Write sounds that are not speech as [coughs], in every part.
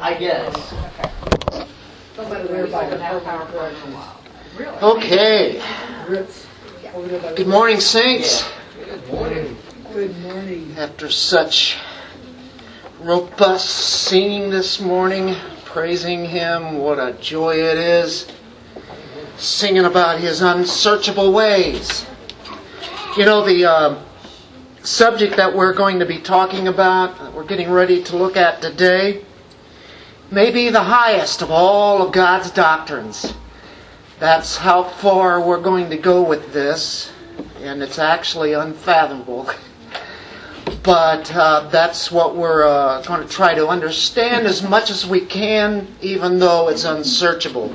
I guess. Okay. Good morning, Saints. Good morning. Good morning. After such robust singing this morning, praising Him, what a joy it is. Singing about His unsearchable ways. You know, the uh, subject that we're going to be talking about, that we're getting ready to look at today, may be the highest of all of God's doctrines. That's how far we're going to go with this, and it's actually unfathomable. But uh, that's what we're uh, going to try to understand as much as we can, even though it's unsearchable.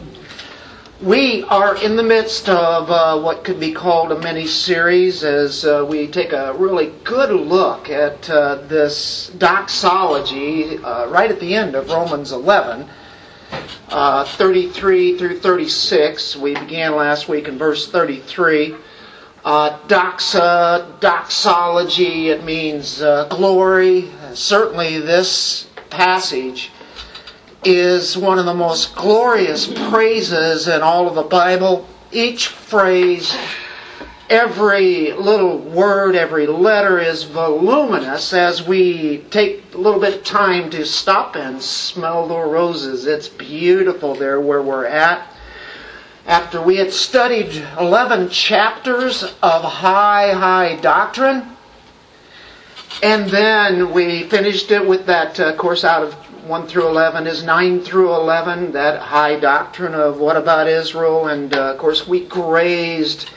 We are in the midst of uh, what could be called a mini series as uh, we take a really good look at uh, this doxology uh, right at the end of Romans 11 uh, 33 through 36. We began last week in verse 33. Uh, doxa, doxology, it means glory. Certainly, this passage is one of the most glorious praises in all of the Bible. Each phrase, every little word, every letter is voluminous as we take a little bit of time to stop and smell the roses. It's beautiful there where we're at. After we had studied 11 chapters of high, high doctrine, and then we finished it with that uh, course out of 1 through 11 is 9 through 11, that high doctrine of what about Israel, and uh, of course we grazed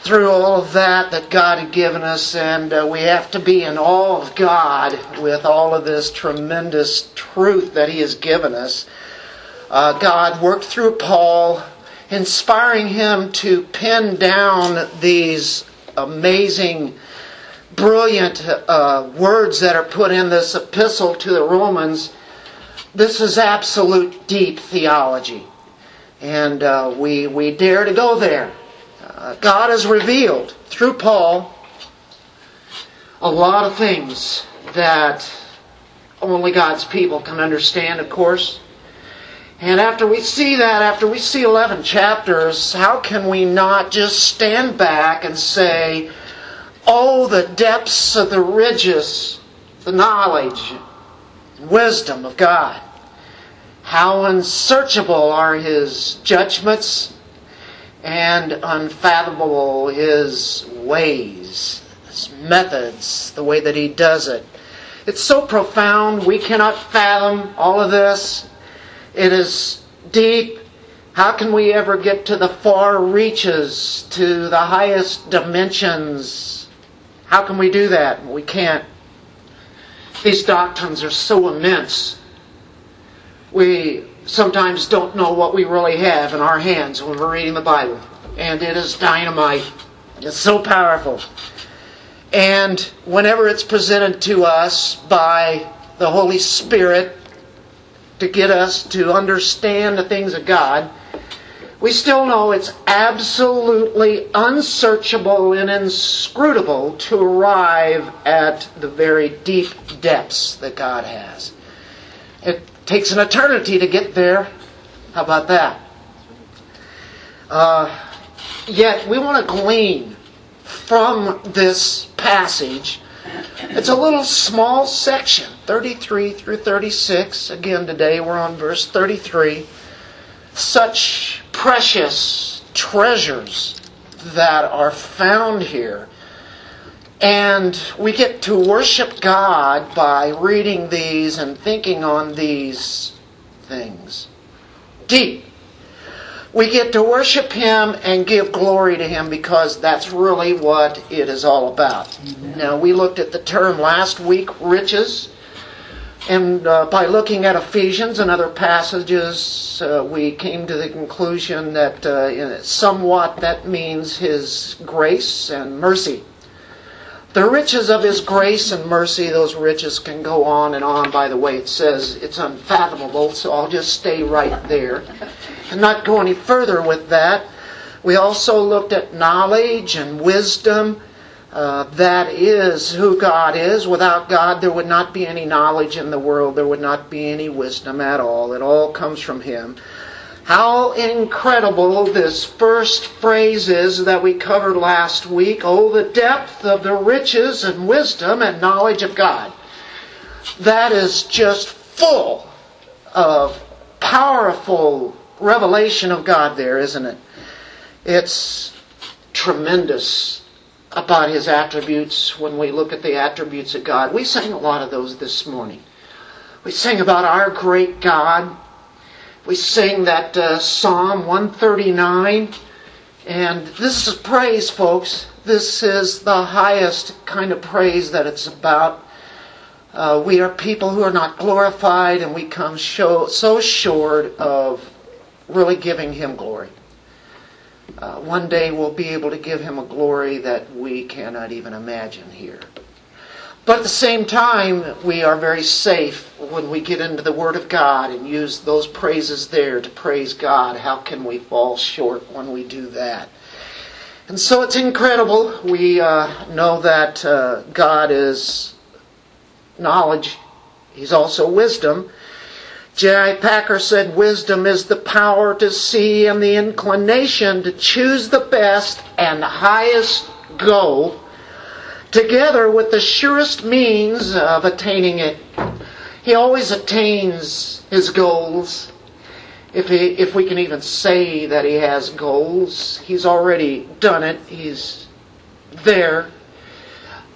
through all of that that God had given us, and uh, we have to be in awe of God with all of this tremendous truth that He has given us. Uh, God worked through Paul, inspiring him to pen down these amazing, brilliant uh, words that are put in this epistle to the Romans. This is absolute deep theology, and uh, we we dare to go there. Uh, God has revealed through Paul a lot of things that only God's people can understand, of course. And after we see that, after we see 11 chapters, how can we not just stand back and say, Oh, the depths of the riches, the knowledge, wisdom of God. How unsearchable are His judgments and unfathomable His ways, His methods, the way that He does it. It's so profound, we cannot fathom all of this. It is deep. How can we ever get to the far reaches, to the highest dimensions? How can we do that? We can't. These doctrines are so immense. We sometimes don't know what we really have in our hands when we're reading the Bible. And it is dynamite. It's so powerful. And whenever it's presented to us by the Holy Spirit to get us to understand the things of God, we still know it's absolutely unsearchable and inscrutable to arrive at the very deep depths that God has. It takes an eternity to get there. How about that? Uh, yet we want to glean from this passage. It's a little small section, 33 through 36. Again, today we're on verse 33. Such precious treasures that are found here. And we get to worship God by reading these and thinking on these things. Deep. We get to worship Him and give glory to Him because that's really what it is all about. Now, we looked at the term last week, riches. And uh, by looking at Ephesians and other passages, uh, we came to the conclusion that uh, somewhat that means His grace and mercy. The riches of His grace and mercy, those riches can go on and on. By the way, it says it's unfathomable, so I'll just stay right there and not go any further with that. We also looked at knowledge and wisdom, Uh, that is who God is. Without God, there would not be any knowledge in the world. There would not be any wisdom at all. It all comes from Him. How incredible this first phrase is that we covered last week. Oh, the depth of the riches and wisdom and knowledge of God. That is just full of powerful revelation of God there, isn't it? It's tremendous about his attributes when we look at the attributes of God. We sang a lot of those this morning. We sang about our great God. We sang that uh, Psalm 139. And this is praise, folks. This is the highest kind of praise that it's about. Uh, we are people who are not glorified, and we come show, so short of really giving Him glory. Uh, one day we'll be able to give Him a glory that we cannot even imagine here. But at the same time, we are very safe when we get into the Word of God and use those praises there to praise God. How can we fall short when we do that? And so it's incredible. We uh, know that uh, God is knowledge, He's also wisdom. J.I. Packer said, Wisdom is the power to see and the inclination to choose the best and highest goal, together with the surest means of attaining it. He always attains his goals. If, he, if we can even say that he has goals, he's already done it. He's there.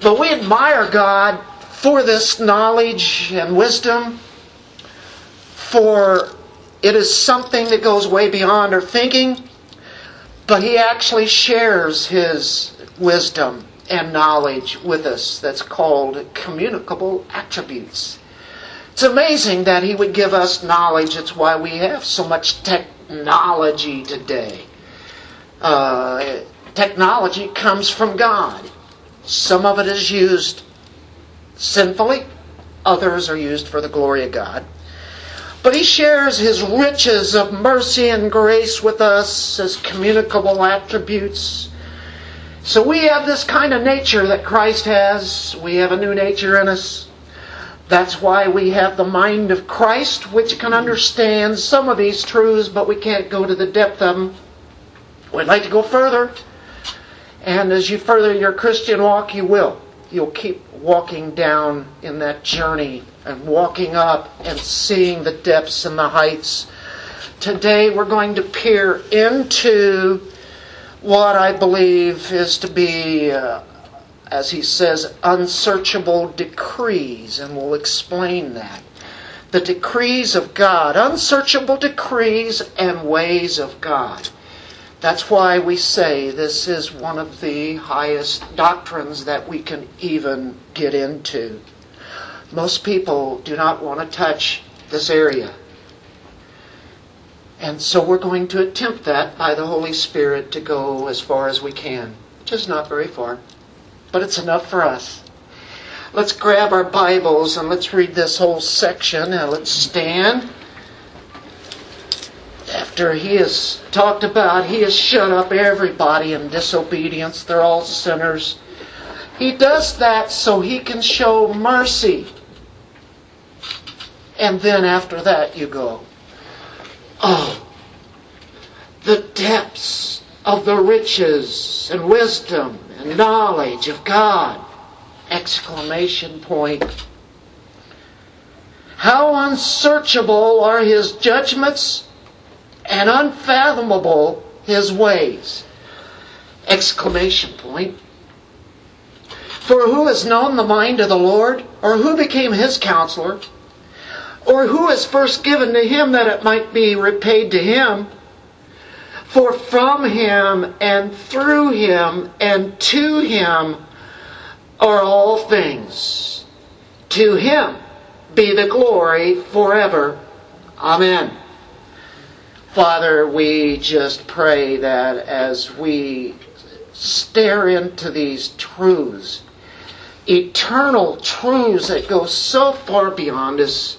But we admire God for this knowledge and wisdom for it is something that goes way beyond our thinking, but He actually shares His wisdom and knowledge with us that's called communicable attributes. It's amazing that He would give us knowledge. It's why we have so much technology today. Uh, technology comes from God. Some of it is used sinfully, others are used for the glory of God. But he shares his riches of mercy and grace with us as communicable attributes. So we have this kind of nature that Christ has. We have a new nature in us. That's why we have the mind of Christ, which can understand some of these truths, but we can't go to the depth of them. We'd like to go further. And as you further your Christian walk, you will. You'll keep walking down in that journey and walking up and seeing the depths and the heights. Today we're going to peer into what I believe is to be, uh, as he says, unsearchable decrees, and we'll explain that. The decrees of God, unsearchable decrees and ways of God. That's why we say this is one of the highest doctrines that we can even get into. Most people do not want to touch this area. And so we're going to attempt that by the Holy Spirit to go as far as we can, which is not very far, but it's enough for us. Let's grab our Bibles and let's read this whole section. and let's stand. After he has talked about, he has shut up everybody in disobedience. They're all sinners. He does that so he can show mercy and then after that, you go, Oh, the depths of the riches and wisdom and knowledge of God! Exclamation point. How unsearchable are his judgments and unfathomable his ways! Exclamation point. For who has known the mind of the Lord, or who became his counselor? Or who is first given to him that it might be repaid to him? For from him and through him and to him are all things. To him be the glory forever. Amen. Father, we just pray that as we stare into these truths, eternal truths that go so far beyond us,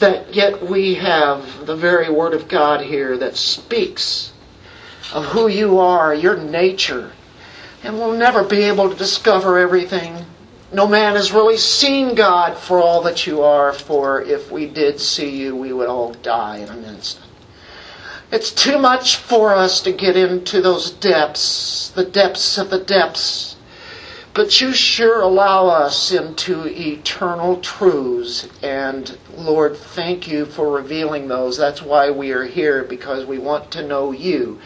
that yet we have the very Word of God here that speaks of who you are, your nature, And we'll never be able to discover everything. No man has really seen God for all that you are, for if we did see you, we would all die in an instant. It's too much for us to get into those depths, the depths of the depths. But you sure allow us into eternal truths. And Lord, thank you for revealing those. That's why we are here, because we want to know you.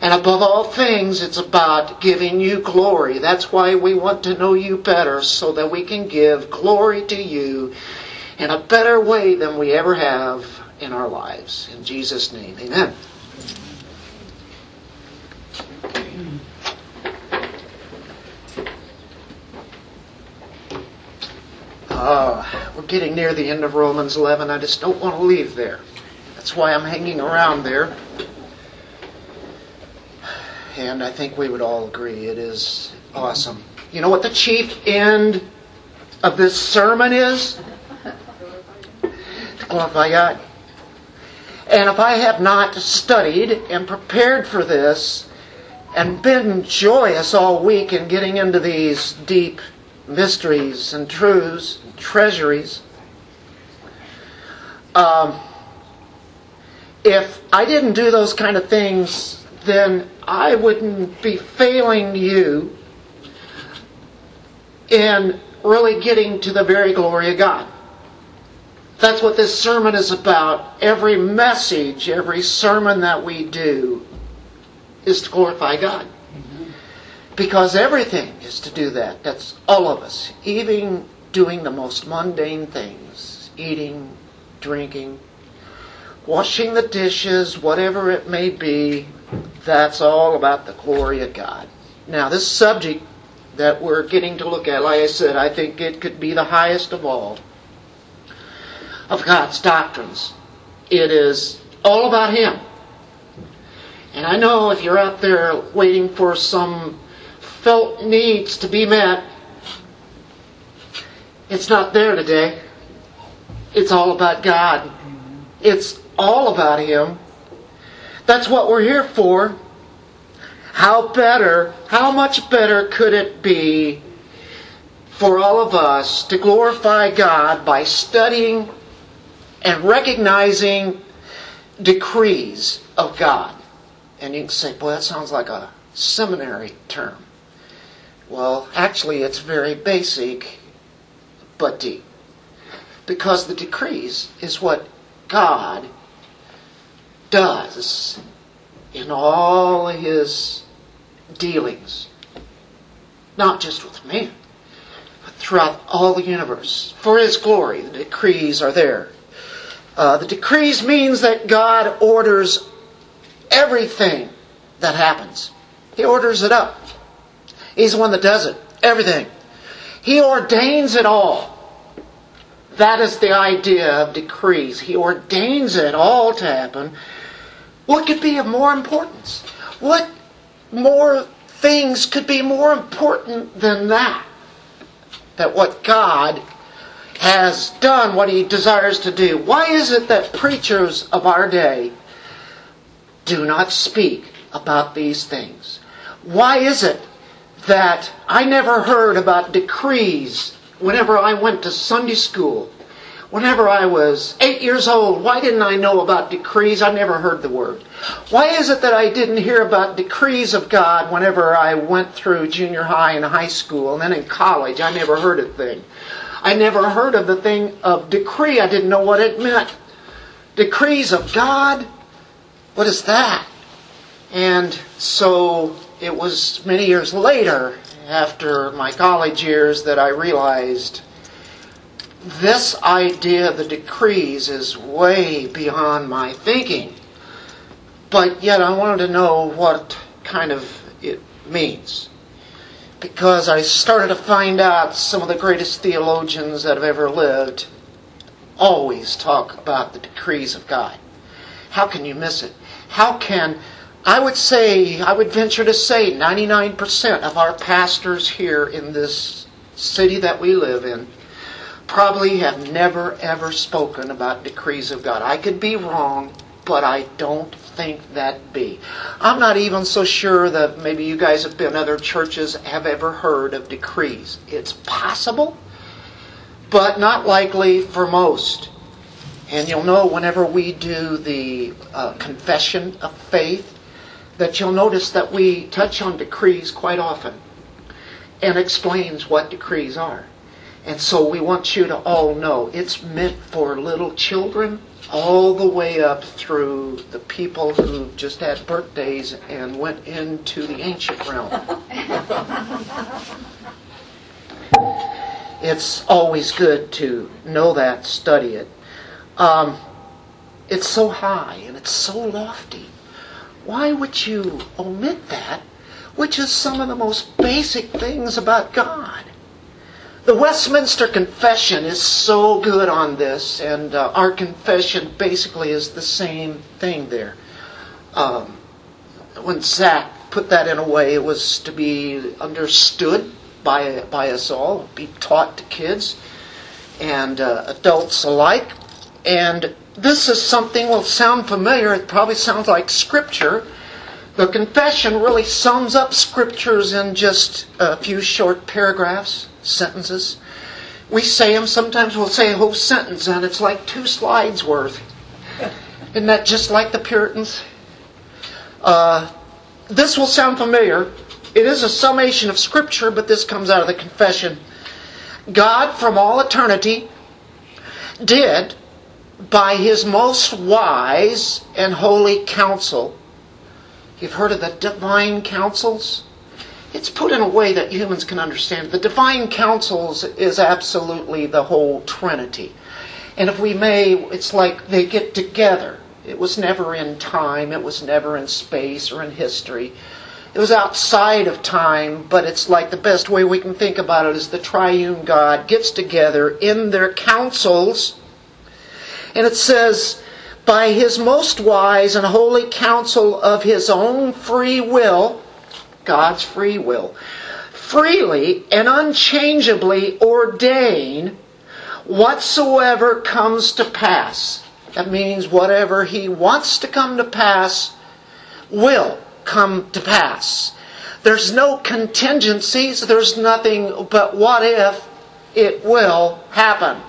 And above all things, it's about giving you glory. That's why we want to know you better, so that we can give glory to you in a better way than we ever have in our lives. In Jesus' name, amen. Uh, we're getting near the end of Romans 11. I just don't want to leave there. That's why I'm hanging around there. And I think we would all agree it is awesome. You know what the chief end of this sermon is? To glorify God. And if I have not studied and prepared for this and been joyous all week in getting into these deep mysteries and truths, and treasuries, um, if I didn't do those kind of things, then I wouldn't be failing you in really getting to the very glory of God. That's what this sermon is about. Every message, every sermon that we do is to glorify God. Because everything is to do that. That's all of us. Even doing the most mundane things eating, drinking, washing the dishes, whatever it may be. That's all about the glory of God. Now, this subject that we're getting to look at, like I said, I think it could be the highest of all of God's doctrines. It is all about Him. And I know if you're out there waiting for some felt needs to be met, it's not there today. It's all about God. It's all about Him. That's what we're here for. How better, how much better could it be for all of us to glorify God by studying and recognizing decrees of God. And you can say, boy, that sounds like a seminary term. Well, actually, it's very basic, but deep. Because the decrees is what God does in all his dealings. Not just with man, but throughout all the universe. For his glory, the decrees are there. Uh, the decrees means that God orders everything that happens. He orders it up. He's the one that does it. Everything. He ordains it all. That is the idea of decrees. He ordains it all to happen. What could be of more importance? What more things could be more important than that? That what God has done what he desires to do. Why is it that preachers of our day do not speak about these things? Why is it that I never heard about decrees whenever I went to Sunday school? Whenever I was eight years old, why didn't I know about decrees? I never heard the word. Why is it that I didn't hear about decrees of God whenever I went through junior high and high school and then in college? I never heard a thing. I never heard of the thing of decree. I didn't know what it meant. Decrees of God? What is that? And so it was many years later, after my college years, that I realized this idea of the decrees is way beyond my thinking. But yet I wanted to know what kind of it means because I started to find out some of the greatest theologians that have ever lived always talk about the decrees of God. How can you miss it? How can, I would say, I would venture to say 99% of our pastors here in this city that we live in probably have never ever spoken about decrees of God. I could be wrong, but I don't think that be. I'm not even so sure that maybe you guys have been other churches have ever heard of decrees. It's possible, but not likely for most. And you'll know whenever we do the uh, confession of faith that you'll notice that we touch on decrees quite often and explains what decrees are. And so we want you to all know it's meant for little children all the way up through the people who just had birthdays and went into the ancient realm. [laughs] it's always good to know that, study it. Um, it's so high and it's so lofty. Why would you omit that, which is some of the most basic things about God? The Westminster Confession is so good on this, and uh, our confession basically is the same thing there. Um, when Zach put that in a way, it was to be understood by, by us all, be taught to kids and uh, adults alike. And this is something will sound familiar. It probably sounds like Scripture. The confession really sums up Scriptures in just a few short paragraphs sentences. We say them, sometimes we'll say a whole sentence, and it's like two slides worth. Isn't that just like the Puritans? Uh, this will sound familiar. It is a summation of Scripture, but this comes out of the confession. God, from all eternity, did, by his most wise and holy counsel, you've heard of the divine councils? it's put in a way that humans can understand. The divine councils is absolutely the whole Trinity. And if we may, it's like they get together. It was never in time, it was never in space or in history. It was outside of time, but it's like the best way we can think about it is the triune God gets together in their councils. And it says, by his most wise and holy counsel of his own free will, God's free will, freely and unchangeably ordain whatsoever comes to pass. That means whatever He wants to come to pass will come to pass. There's no contingencies, there's nothing but what if it will happen.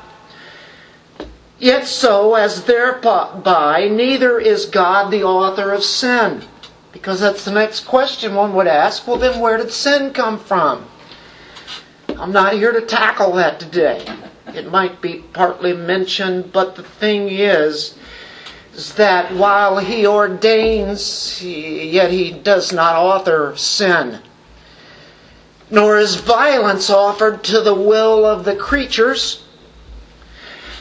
Yet so, as thereby, neither is God the author of sin because that's the next question one would ask. Well, then where did sin come from? I'm not here to tackle that today. It might be partly mentioned, but the thing is, is that while he ordains, yet he does not author sin. Nor is violence offered to the will of the creatures,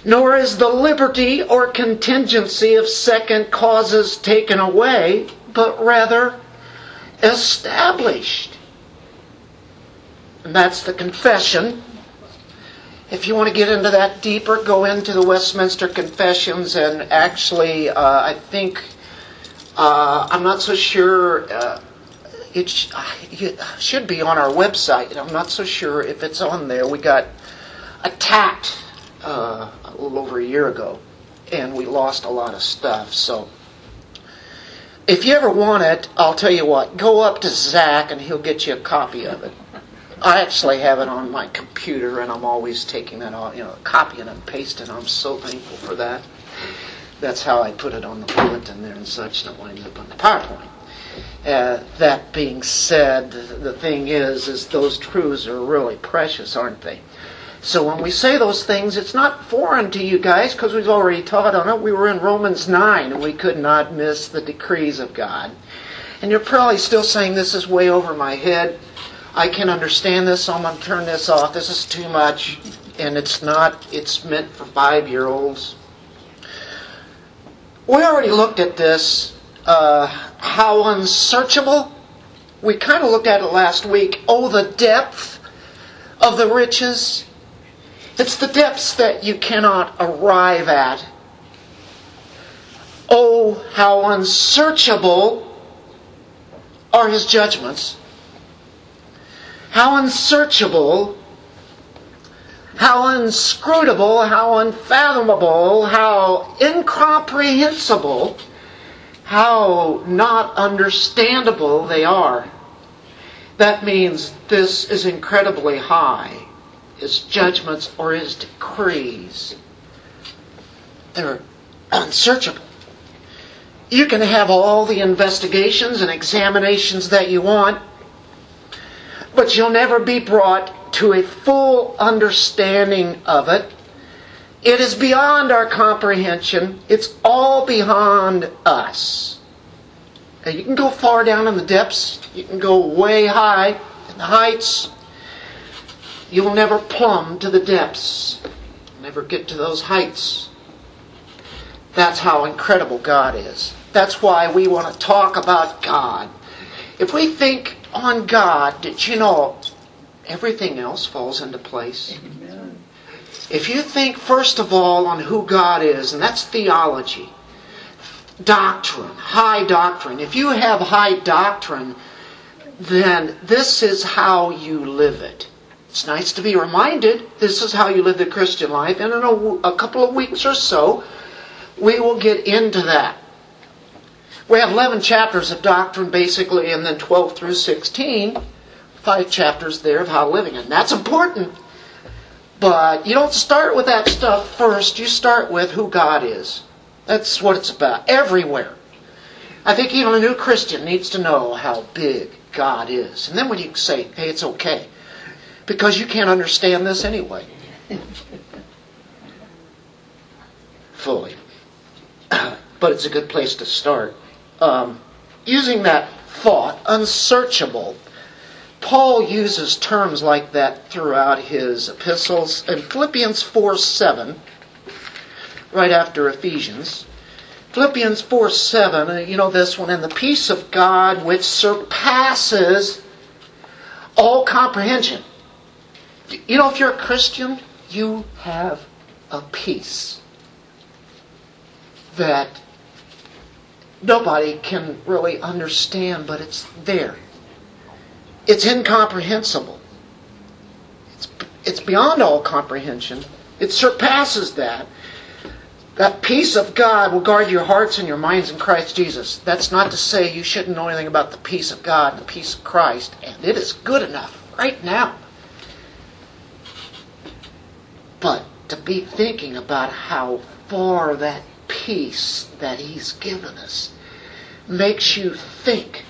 nor is the liberty or contingency of second causes taken away, but rather established. And that's the confession. If you want to get into that deeper, go into the Westminster Confessions and actually, uh, I think, uh, I'm not so sure, uh, it, sh- it, should be on our website. I'm not so sure if it's on there. We got attacked uh, a little over a year ago and we lost a lot of stuff. So if you ever want it, I'll tell you what, go up to Zach and he'll get you a copy of it. I actually have it on my computer and I'm always taking that off, you know, copying and pasting. I'm so thankful for that. That's how I put it on the bulletin there and such, and it winds up on the PowerPoint. Uh, that being said, the thing is, is those truths are really precious, aren't they? So when we say those things, it's not foreign to you guys because we've already taught on it. We were in Romans 9 and we could not miss the decrees of God. And you're probably still saying this is way over my head. I can understand this, so I'm going to turn this off. This is too much. And it's not, it's meant for five year olds. We already looked at this, uh, how unsearchable. We kind of looked at it last week. Oh, the depth of the riches it's the depths that you cannot arrive at. Oh, how unsearchable are his judgments. How unsearchable, how inscrutable, how unfathomable, how incomprehensible how not understandable they are. That means this is incredibly high. His judgments or his decrees. They're unsearchable. You can have all the investigations and examinations that you want, but you'll never be brought to a full understanding of it. It is beyond our comprehension. It's all beyond us. You can go far down in the depths, you can go way high in the heights. You will never plumb to the depths, never get to those heights. That's how incredible God is. That's why we want to talk about God. If we think on God, did you know everything else falls into place? Amen. If you think, first of all, on who God is, and that's theology, doctrine, high doctrine. If you have high doctrine, then this is how you live it. It's nice to be reminded this is how you live the Christian life, and in a, a couple of weeks or so, we will get into that. We have 11 chapters of doctrine basically, and then 12 through 16, five chapters there of how living. And that's important. But you don't start with that stuff first. You start with who God is. That's what it's about. Everywhere. I think even a new Christian needs to know how big God is. And then when you say, hey, it's okay. Because you can't understand this anyway. Fully. [clears throat] but it's a good place to start. Um, using that thought, unsearchable, Paul uses terms like that throughout his epistles. In Philippians 4 7, right after Ephesians, Philippians 4 7, uh, you know this one, and the peace of God which surpasses all comprehension. You know, if you're a Christian, you have a peace that nobody can really understand, but it's there. It's incomprehensible. It's, it's beyond all comprehension. It surpasses that. That peace of God will guard your hearts and your minds in Christ Jesus. That's not to say you shouldn't know anything about the peace of God and the peace of Christ, and it is good enough right now. But to be thinking about how far that peace that He's given us makes you think.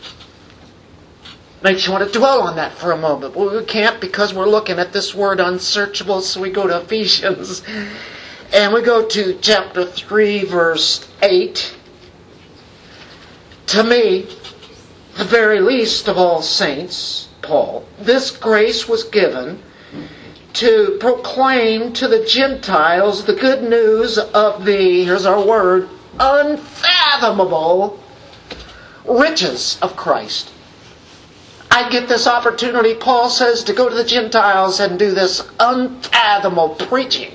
Makes you want to dwell on that for a moment. But we can't because we're looking at this word unsearchable, so we go to Ephesians. And we go to chapter 3, verse 8. To me, the very least of all saints, Paul, this grace was given to proclaim to the Gentiles the good news of the, here's our word, unfathomable riches of Christ. I get this opportunity, Paul says, to go to the Gentiles and do this unfathomable preaching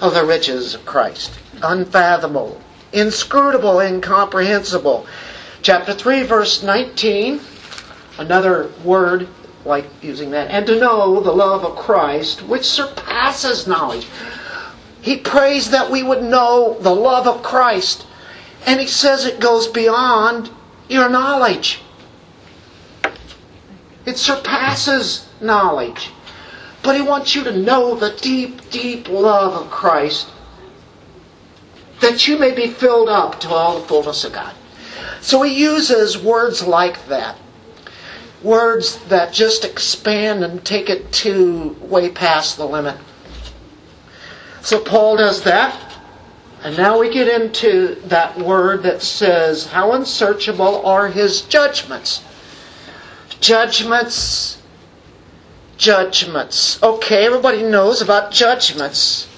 of the riches of Christ. Unfathomable, inscrutable, incomprehensible. Chapter 3, verse 19, another word like using that. And to know the love of Christ, which surpasses knowledge. He prays that we would know the love of Christ. And he says it goes beyond your knowledge. It surpasses knowledge. But he wants you to know the deep, deep love of Christ that you may be filled up to all the fullness of God. So he uses words like that. Words that just expand and take it to way past the limit. So Paul does that. And now we get into that word that says, How unsearchable are his judgments? Judgments, judgments. Okay, everybody knows about judgments.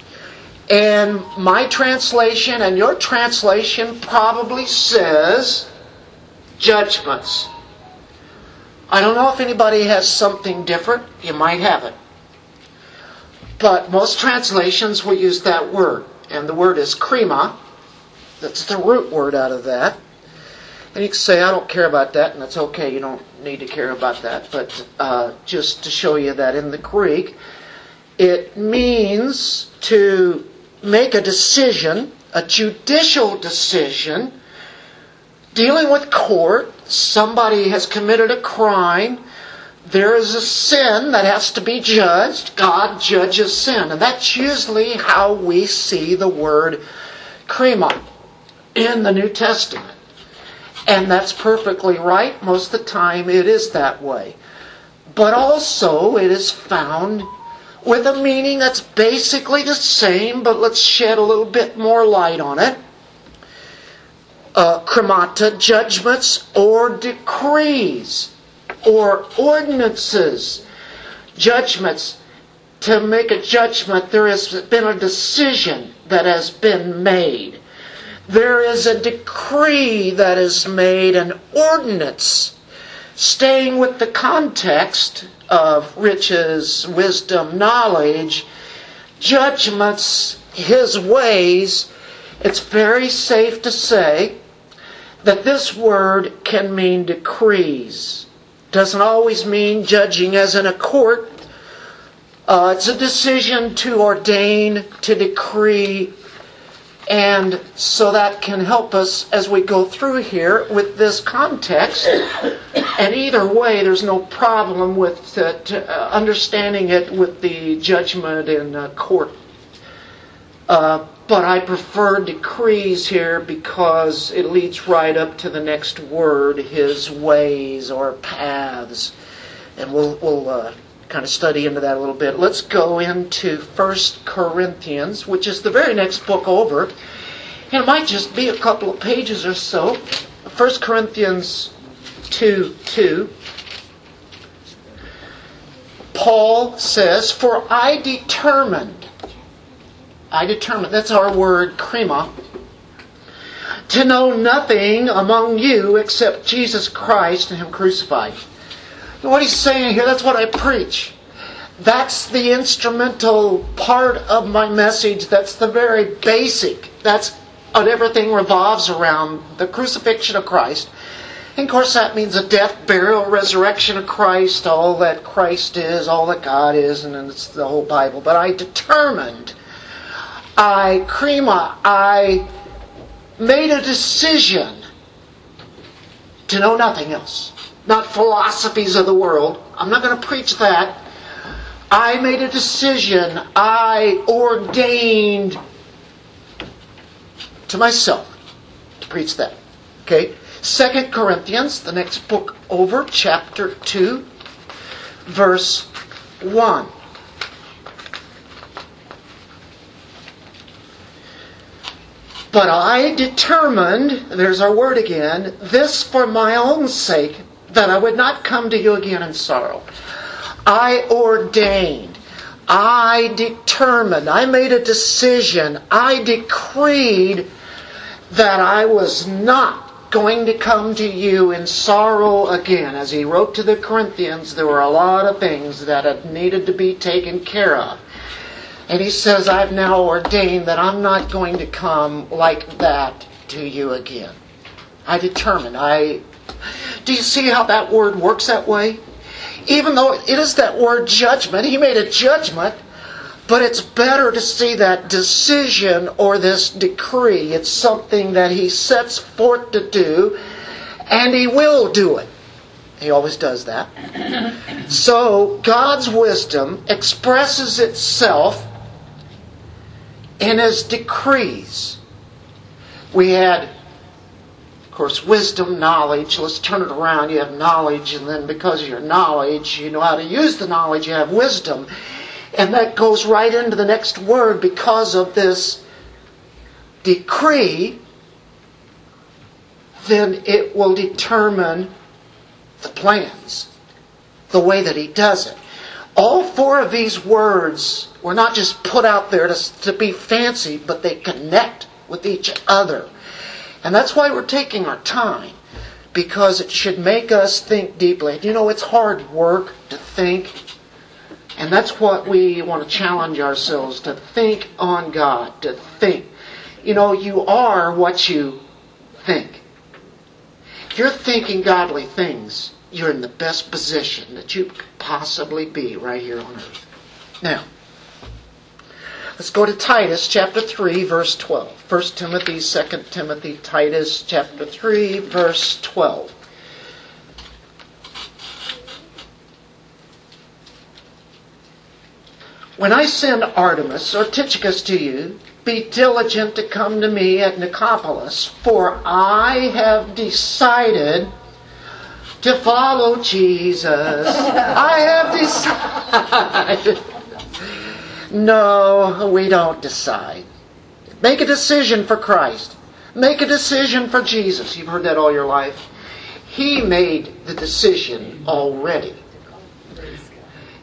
And my translation and your translation probably says judgments. I don't know if anybody has something different. You might have it. But most translations will use that word and the word is krima. That's the root word out of that. And you can say, I don't care about that, and that's okay. You don't need to care about that. But uh, just to show you that in the Greek, it means to make a decision, a judicial decision, dealing with court, somebody has committed a crime, there is a sin that has to be judged. God judges sin. And that's usually how we see the word krima in the New Testament. And that's perfectly right. Most of the time it is that way. But also it is found with a meaning that's basically the same, but let's shed a little bit more light on it. Uh, kremata, judgments or decrees or ordinances, judgments. To make a judgment, there has been a decision that has been made. There is a decree that is made, an ordinance. Staying with the context of riches, wisdom, knowledge, judgments, his ways, it's very safe to say that this word can mean decrees. Doesn't always mean judging as in a court. Uh, it's a decision to ordain, to decree, and so that can help us as we go through here with this context. And either way, there's no problem with uh, uh, understanding it with the judgment in uh, court. But I prefer decrees here because it leads right up to the next word, his ways or paths. And we'll, we'll uh, kind of study into that a little bit. Let's go into First Corinthians, which is the very next book over. And it might just be a couple of pages or so. First Corinthians 2 2. Paul says, For I determined I determined, that's our word, krima, to know nothing among you except Jesus Christ and Him crucified. what he's saying here, that's what I preach. That's the instrumental part of my message. That's the very basic. That's what everything revolves around the crucifixion of Christ. And of course, that means a death, burial, resurrection of Christ, all that Christ is, all that God is, and it's the whole Bible. But I determined I, Krima, I made a decision to know nothing else. Not philosophies of the world. I'm not going to preach that. I made a decision. I ordained to myself to preach that. Okay? Second Corinthians, the next book over, chapter 2, verse 1. But I determined, there's our word again, this for my own sake, that I would not come to you again in sorrow. I ordained, I determined, I made a decision, I decreed that I was not going to come to you in sorrow again. As he wrote to the Corinthians, there were a lot of things that had needed to be taken care of. And he says, I've now ordained that I'm not going to come like that to you again. I determined. I do you see how that word works that way? Even though it is that word judgment, he made a judgment, but it's better to see that decision or this decree. It's something that he sets forth to do, and he will do it. He always does that. [coughs] So God's wisdom expresses itself in his decrees. We had, of course, wisdom, knowledge. Let's turn it around. You have knowledge, and then because of your knowledge, you know how to use the knowledge, you have wisdom. And that goes right into the next word because of this decree, then it will determine the plans, the way that he does it. All four of these words were not just put out there to, to be fancy, but they connect with each other. And that's why we're taking our time, because it should make us think deeply. You know, it's hard work to think, and that's what we want to challenge ourselves to think on God, to think. You know, you are what you think. If you're thinking godly things, you're in the best position that you could possibly be right here on earth. Now, Let's go to Titus chapter 3, verse 12. 1 Timothy, 2 Timothy, Titus chapter 3, verse 12. When I send Artemas or Tychicus to you, be diligent to come to me at Nicopolis, for I have decided to follow Jesus. [laughs] I have decided. [laughs] No, we don't decide. Make a decision for Christ. Make a decision for Jesus. You've heard that all your life. He made the decision already.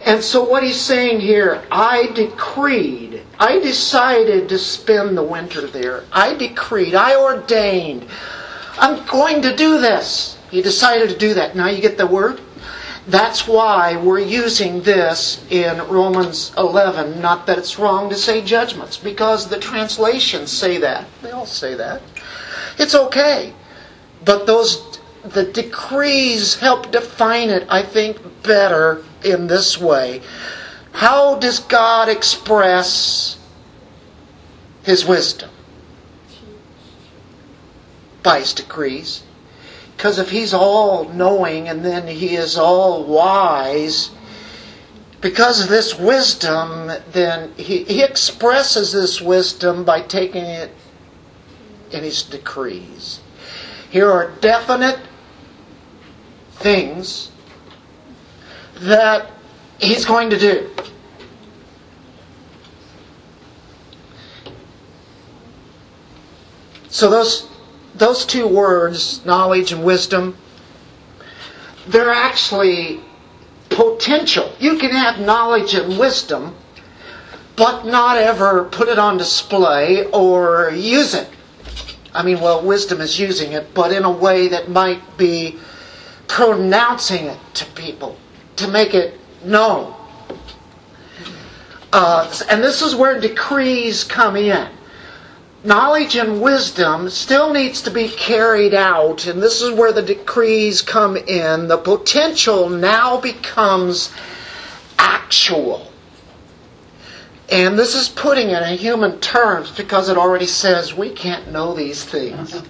And so what he's saying here, I decreed, I decided to spend the winter there. I decreed, I ordained, I'm going to do this. He decided to do that. Now you get the word? That's why we're using this in Romans 11. Not that it's wrong to say judgments, because the translations say that. They all say that. It's okay. But those the decrees help define it, I think, better in this way. How does God express His wisdom? By His decrees. Because if He's all knowing and then He is all wise, because of this wisdom, then he, he expresses this wisdom by taking it in His decrees. Here are definite things that he's going to do. So those those two words, knowledge and wisdom, they're actually potential. You can have knowledge and wisdom, but not ever put it on display or use it. I mean, well, wisdom is using it, but in a way that might be pronouncing it to people to make it known. Uh, and this is where decrees come in. Knowledge and wisdom still needs to be carried out, and this is where the decrees come in. The potential now becomes actual. And this is putting it in human terms because it already says we can't know these things.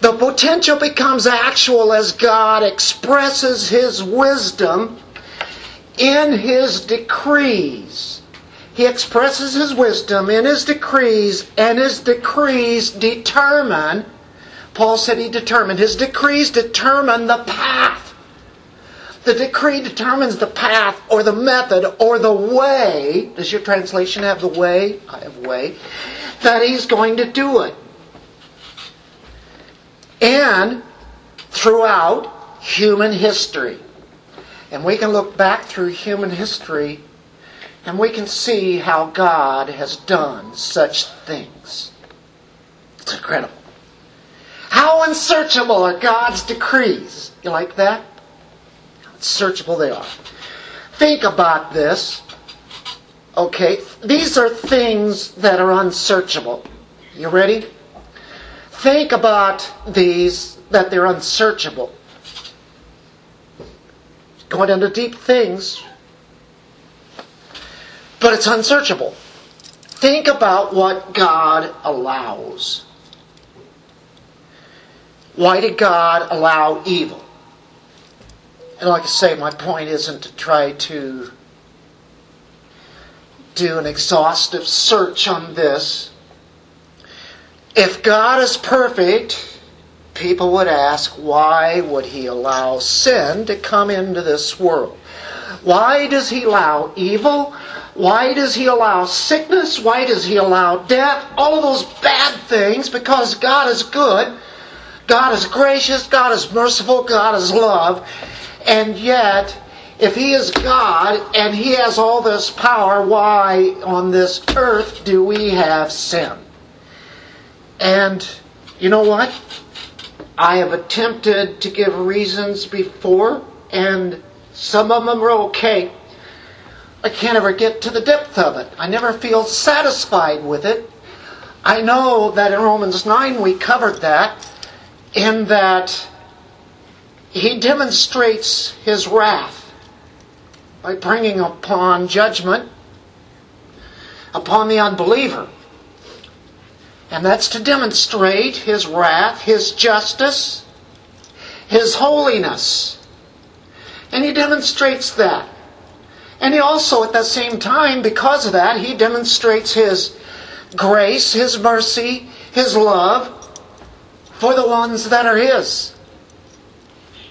The potential becomes actual as God expresses His wisdom in His decrees. He expresses His wisdom in His decrees, and His decrees determine, Paul said He determined, His decrees determine the path. The decree determines the path or the method or the way. Does your translation have the way? I have way. That He's going to do it and throughout human history. And we can look back through human history and we can see how God has done such things. It's incredible. How unsearchable are God's decrees? You like that? How unsearchable they are. Think about this. Okay, these are things that are unsearchable. You ready? think about these that they're unsearchable. Going into deep things, but it's unsearchable. Think about what God allows. Why did God allow evil? And like I say, my point isn't to try to do an exhaustive search on this if God is perfect, people would ask, why would He allow sin to come into this world? Why does He allow evil? Why does He allow sickness? Why does He allow death? All those bad things because God is good. God is gracious. God is merciful. God is love. And yet, if He is God and He has all this power, why on this earth do we have sin? And you know what? I have attempted to give reasons before, and some of them are okay. I can't ever get to the depth of it. I never feel satisfied with it. I know that in Romans 9 we covered that, in that he demonstrates his wrath by bringing upon judgment upon the unbeliever. And that's to demonstrate his wrath, his justice, his holiness. And he demonstrates that. And he also, at the same time, because of that, he demonstrates his grace, his mercy, his love for the ones that are his.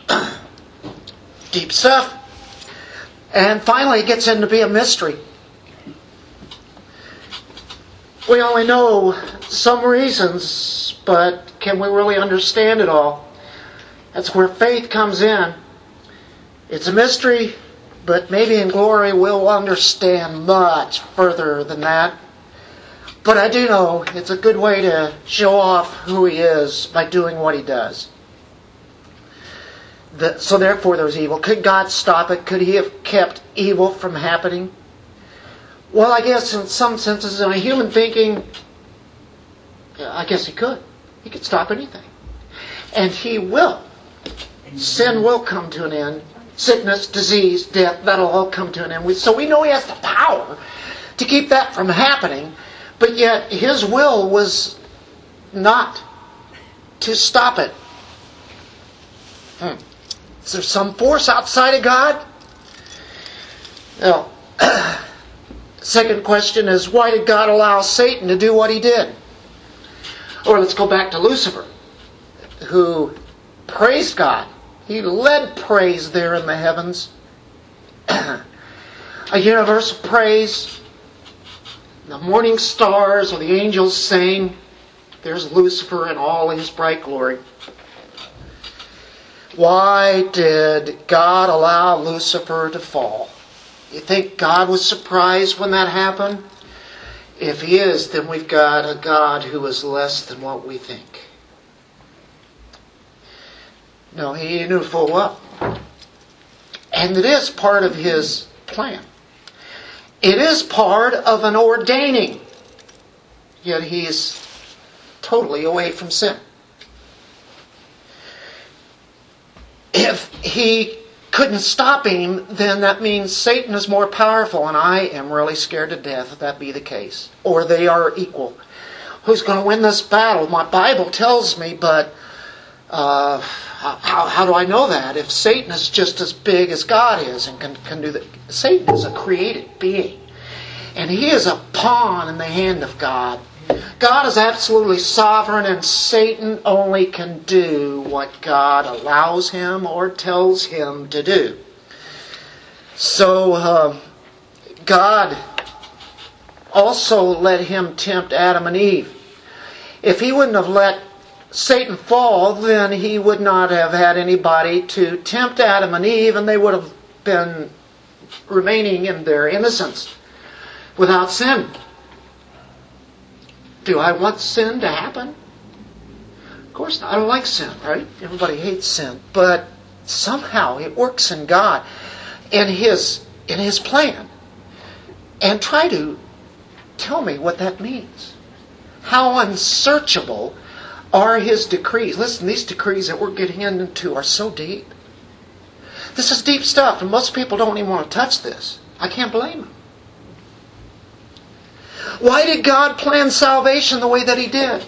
[clears throat] Deep stuff. And finally, it gets into be a mystery. We only know some reasons, but can we really understand it all? That's where faith comes in. It's a mystery, but maybe in glory we'll understand much further than that. But I do know it's a good way to show off who he is by doing what he does. The, so therefore there's evil. Could God stop it? Could he have kept evil from happening? Well, I guess in some senses, in a human thinking, I guess he could. He could stop anything. And he will. Sin will come to an end. Sickness, disease, death, that'll all come to an end. So we know he has the power to keep that from happening, but yet his will was not to stop it. Hmm. Is there some force outside of God? No. [clears throat] Second question is why did God allow Satan to do what he did? Or let's go back to Lucifer, who praised God. He led praise there in the heavens. [clears throat] A universal praise. The morning stars or the angels saying, There's Lucifer in all his bright glory. Why did God allow Lucifer to fall? You think God was surprised when that happened? If he is, then we've got a God who is less than what we think. No, he knew full well. And it is part of his plan. It is part of an ordaining. Yet he's totally away from sin. If he couldn't stop him, then that means Satan is more powerful, and I am really scared to death if that be the case. Or they are equal. Who's going to win this battle? My Bible tells me, but uh, how, how do I know that? If Satan is just as big as God is and can, can do that, Satan is a created being. And he is a pawn in the hand of God. God is absolutely sovereign, and Satan only can do what God allows him or tells him to do. So, uh, God also let him tempt Adam and Eve. If he wouldn't have let Satan fall, then he would not have had anybody to tempt Adam and Eve, and they would have been remaining in their innocence without sin. Do I want sin to happen? Of course not. I don't like sin, right? Everybody hates sin. But somehow it works in God in His in His plan. And try to tell me what that means. How unsearchable are His decrees. Listen, these decrees that we're getting into are so deep. This is deep stuff, and most people don't even want to touch this. I can't blame them. Why did God plan salvation the way that He did?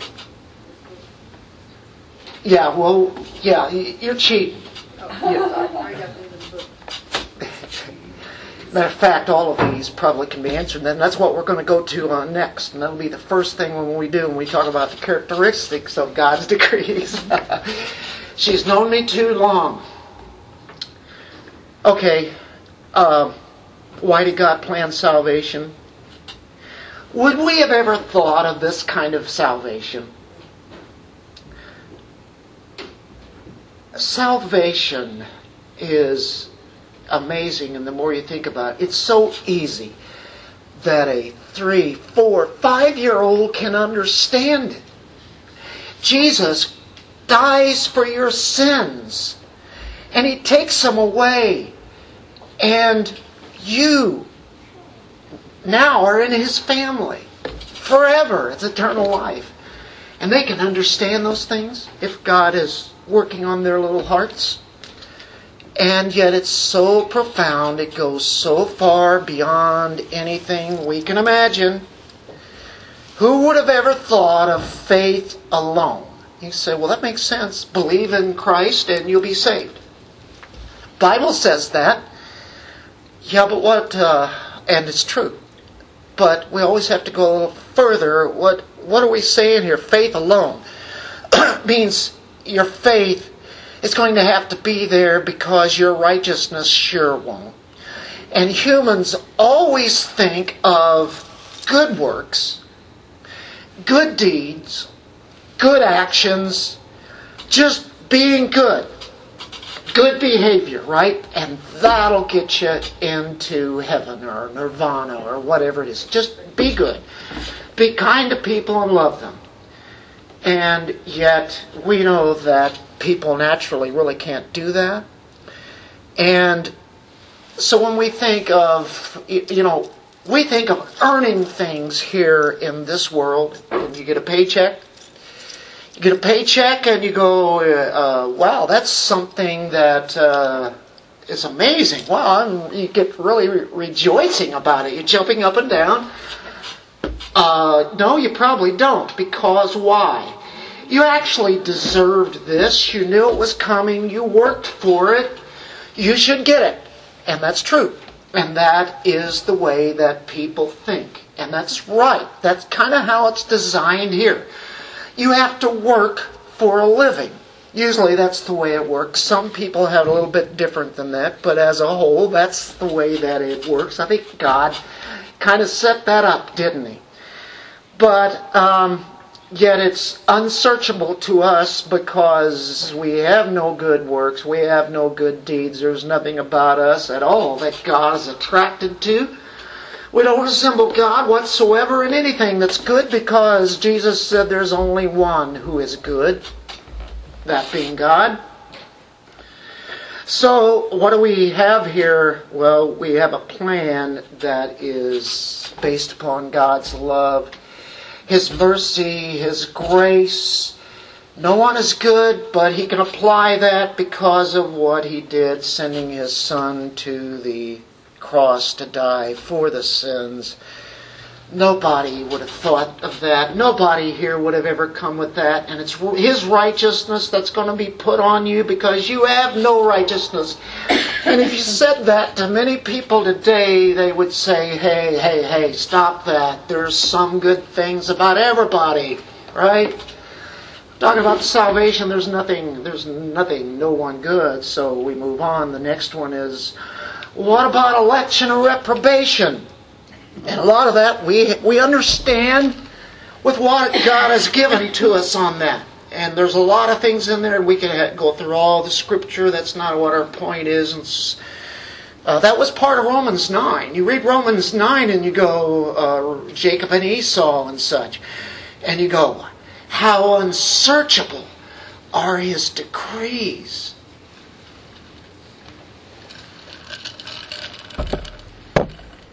Yeah, well, yeah, you're cheating. Yeah. Matter of fact, all of these probably can be answered, and that's what we're going to go to uh, next. And that'll be the first thing when we do when we talk about the characteristics of God's [laughs] decrees. [laughs] She's known me too long. Okay, uh, why did God plan salvation? Would we have ever thought of this kind of salvation? Salvation is amazing, and the more you think about it, it's so easy that a three, four, five year old can understand it. Jesus dies for your sins, and He takes them away, and you now are in his family forever. It's eternal life. And they can understand those things if God is working on their little hearts. And yet it's so profound, it goes so far beyond anything we can imagine. Who would have ever thought of faith alone? You say, well, that makes sense. Believe in Christ and you'll be saved. Bible says that. Yeah, but what? Uh, and it's true. But we always have to go a little further. What What are we saying here? Faith alone [clears throat] means your faith is going to have to be there because your righteousness sure won't. And humans always think of good works, good deeds, good actions, just being good. Good behavior, right? And that'll get you into heaven or nirvana or whatever it is. Just be good. Be kind to people and love them. And yet, we know that people naturally really can't do that. And so when we think of, you know, we think of earning things here in this world. You get a paycheck, you get a paycheck, and you go, uh, "Wow, that's something that uh, is amazing." Wow, I'm, you get really re- rejoicing about it. You're jumping up and down. Uh, no, you probably don't. Because why? You actually deserved this. You knew it was coming. You worked for it. You should get it. And that's true. And that is the way that people think. And that's right. That's kind of how it's designed here. You have to work for a living. Usually that's the way it works. Some people have a little bit different than that, but as a whole, that's the way that it works. I think God kind of set that up, didn't He? But um, yet it's unsearchable to us because we have no good works, we have no good deeds. There's nothing about us at all that God is attracted to. We don't resemble God whatsoever in anything that's good because Jesus said there's only one who is good, that being God. So, what do we have here? Well, we have a plan that is based upon God's love, His mercy, His grace. No one is good, but He can apply that because of what He did, sending His Son to the cross to die for the sins. Nobody would have thought of that. Nobody here would have ever come with that. And it's His righteousness that's going to be put on you because you have no righteousness. And if you said that to many people today, they would say, hey, hey, hey, stop that. There's some good things about everybody, right? Talking about salvation, there's nothing, there's nothing, no one good. So we move on. The next one is, what about election or reprobation? And a lot of that we, we understand with what God has given to us on that. And there's a lot of things in there. We can go through all the scripture. That's not what our point is. And, uh, that was part of Romans 9. You read Romans 9 and you go, uh, Jacob and Esau and such. And you go, how unsearchable are his decrees.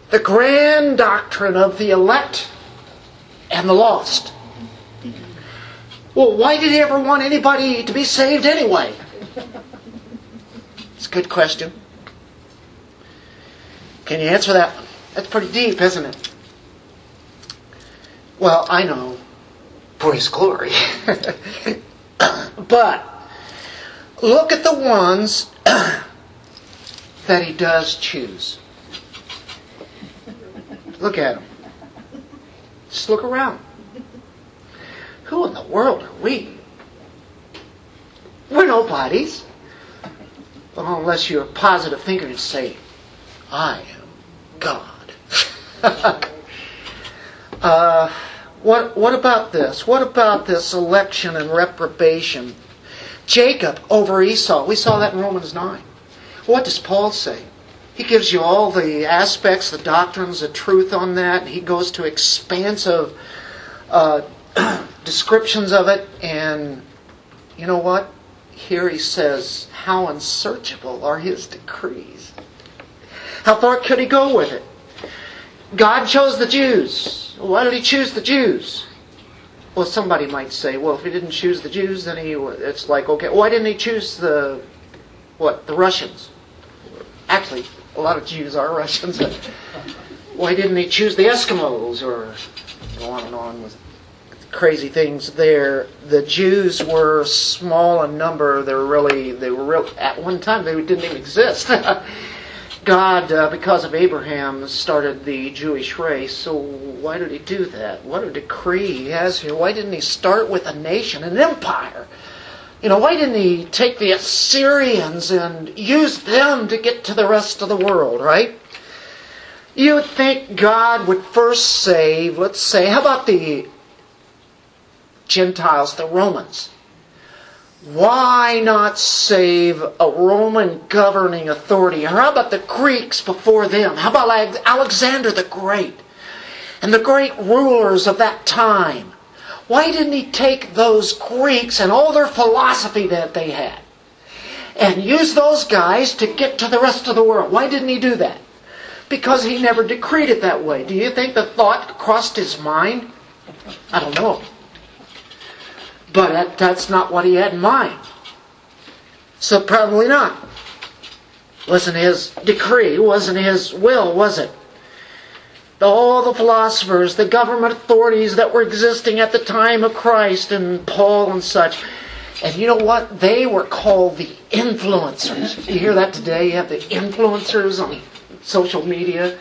The grand doctrine of the elect and the lost. Well, why did he ever want anybody to be saved anyway? It's a good question. Can you answer that? That's pretty deep, isn't it? Well, I know. For his glory. [laughs] but look at the ones [coughs] that he does choose. Look at them. Just look around. Who in the world are we? We're nobodies. Well, unless you're a positive thinker and say, I am God. [laughs] uh, what, what about this? What about this election and reprobation? Jacob over Esau. We saw that in Romans 9. What does Paul say? He gives you all the aspects, the doctrines, the truth on that. He goes to expansive uh, [clears throat] descriptions of it. And you know what? Here he says, How unsearchable are his decrees. How far could he go with it? God chose the Jews. Why did he choose the Jews? Well, somebody might say, well, if he didn't choose the Jews, then he, it's like, okay, why didn't he choose the, what, the Russians? Actually, a lot of Jews are Russians. why didn't he choose the Eskimos or go on and on with crazy things there. The Jews were small in number. They were really, they were real, at one time they didn't even exist. [laughs] God, uh, because of Abraham, started the Jewish race. So why did he do that? What a decree he has here. Why didn't he start with a nation, an empire? You know, why didn't he take the Assyrians and use them to get to the rest of the world, right? You would think God would first save, let's say, how about the Gentiles, the Romans? Why not save a Roman governing authority? Or how about the Greeks before them? How about Alexander the Great and the great rulers of that time? Why didn't he take those Greeks and all their philosophy that they had and use those guys to get to the rest of the world? Why didn't he do that? Because he never decreed it that way. Do you think the thought crossed his mind? I don't know. But that, that's not what he had in mind. So probably not. Wasn't his decree, wasn't his will, was it? All the philosophers, the government authorities that were existing at the time of Christ and Paul and such. And you know what? They were called the influencers. You hear that today? You have the influencers on social media.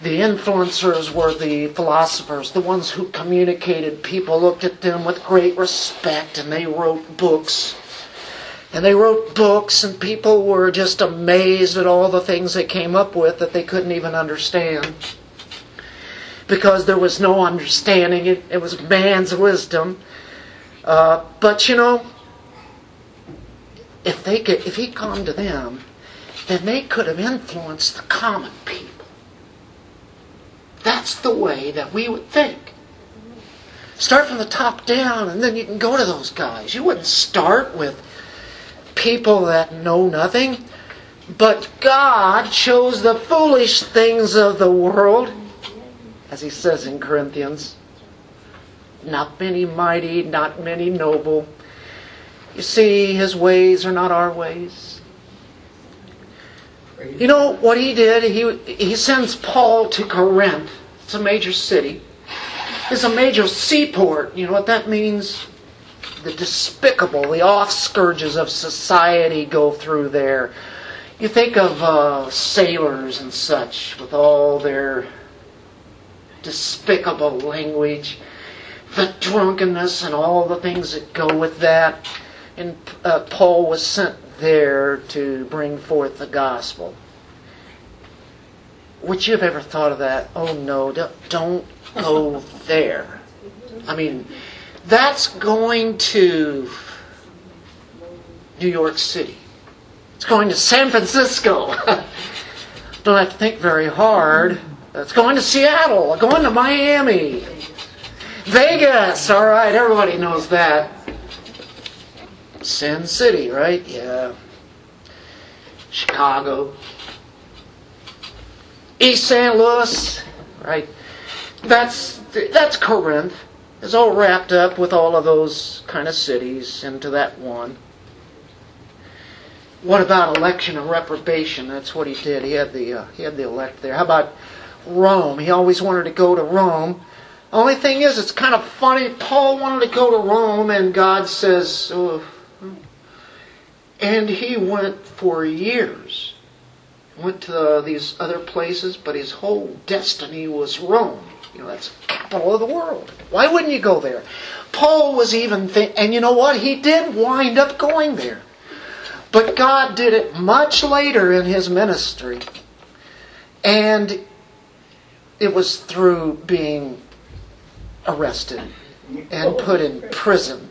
The influencers were the philosophers, the ones who communicated. People looked at them with great respect and they wrote books. And they wrote books, and people were just amazed at all the things they came up with that they couldn't even understand. Because there was no understanding, it, it was man's wisdom. Uh, but you know, if they could, if he'd come to them, then they could have influenced the common people. That's the way that we would think. Start from the top down, and then you can go to those guys. You wouldn't start with people that know nothing. But God chose the foolish things of the world, as he says in Corinthians. Not many mighty, not many noble. You see, his ways are not our ways. You know what he did? He, he sends Paul to Corinth. It's a major city. It's a major seaport. You know what that means? The despicable, the off scourges of society go through there. You think of uh, sailors and such with all their despicable language, the drunkenness and all the things that go with that. And uh, Paul was sent there to bring forth the gospel. Would you have ever thought of that? Oh no, don't go there. I mean, that's going to New York City. It's going to San Francisco. [laughs] don't have to think very hard. It's going to Seattle, going to Miami, Vegas. All right, everybody knows that. Sin City, right? Yeah. Chicago. East St. Louis, right? That's that's Corinth. It's all wrapped up with all of those kind of cities into that one. What about election and reprobation? That's what he did. He had the uh, he had the elect there. How about Rome? He always wanted to go to Rome. Only thing is, it's kind of funny. Paul wanted to go to Rome, and God says, and he went for years. Went to these other places, but his whole destiny was Rome. You know, that's the capital of the world. Why wouldn't you go there? Paul was even think, and you know what? He did wind up going there. But God did it much later in his ministry. And it was through being arrested and put in prison.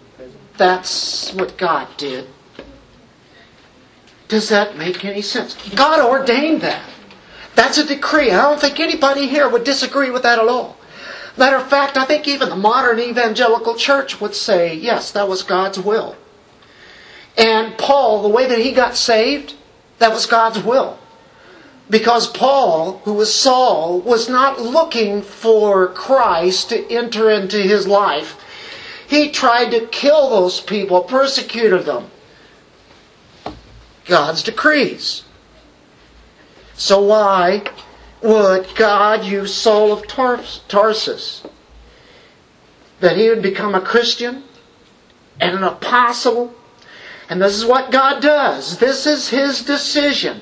That's what God did. Does that make any sense? God ordained that. That's a decree. I don't think anybody here would disagree with that at all. Matter of fact, I think even the modern evangelical church would say, yes, that was God's will. And Paul, the way that he got saved, that was God's will. Because Paul, who was Saul, was not looking for Christ to enter into his life. He tried to kill those people, persecuted them. God's decrees. So why would God use Saul of Tarsus? that he would become a Christian and an apostle. And this is what God does. This is his decision.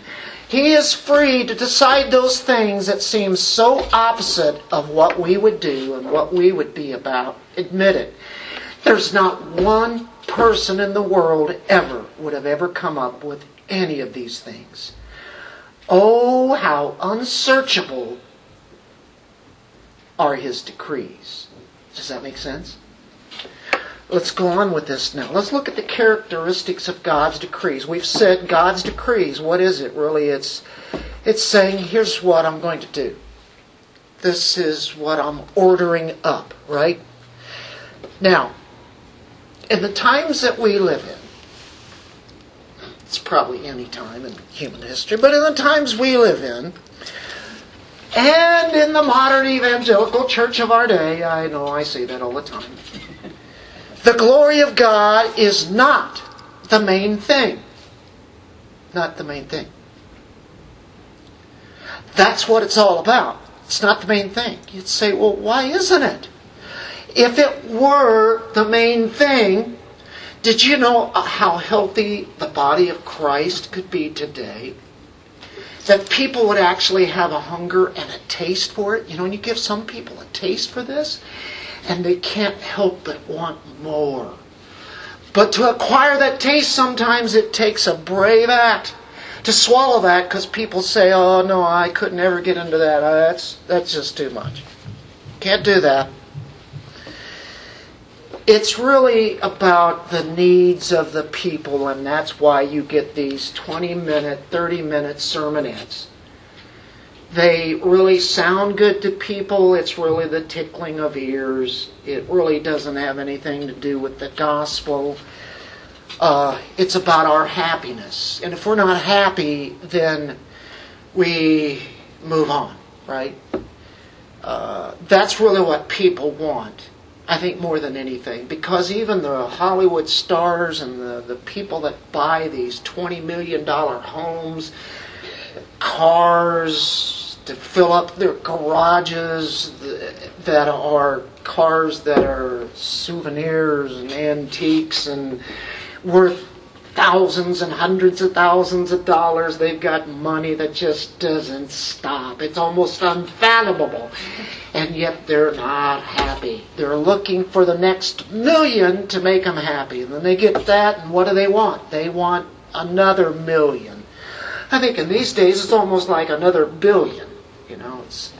He is free to decide those things that seem so opposite of what we would do and what we would be about. Admit it. There's not one person in the world ever would have ever come up with any of these things. Oh, how unsearchable are his decrees. Does that make sense? Let's go on with this now. Let's look at the characteristics of God's decrees. We've said God's decrees. What is it really? It's it's saying here's what I'm going to do. This is what I'm ordering up, right? Now, in the times that we live in, it's probably any time in human history, but in the times we live in, and in the modern evangelical church of our day, I know I say that all the time, the glory of God is not the main thing. Not the main thing. That's what it's all about. It's not the main thing. You'd say, well, why isn't it? If it were the main thing, did you know how healthy the body of Christ could be today? That people would actually have a hunger and a taste for it. You know, when you give some people a taste for this, and they can't help but want more. But to acquire that taste, sometimes it takes a brave act to swallow that because people say, "Oh no, I could never get into that. Uh, that's that's just too much. Can't do that." It's really about the needs of the people, and that's why you get these 20 minute, 30 minute sermonettes. They really sound good to people. It's really the tickling of ears. It really doesn't have anything to do with the gospel. Uh, it's about our happiness. And if we're not happy, then we move on, right? Uh, that's really what people want. I think more than anything, because even the Hollywood stars and the, the people that buy these $20 million homes, cars to fill up their garages that are cars that are souvenirs and antiques and worth thousands and hundreds of thousands of dollars. They've got money that just doesn't stop. It's almost unfathomable. And yet they're not happy. They're looking for the next million to make them happy. And then they get that, and what do they want? They want another million. I think in these days it's almost like another billion. You know, it's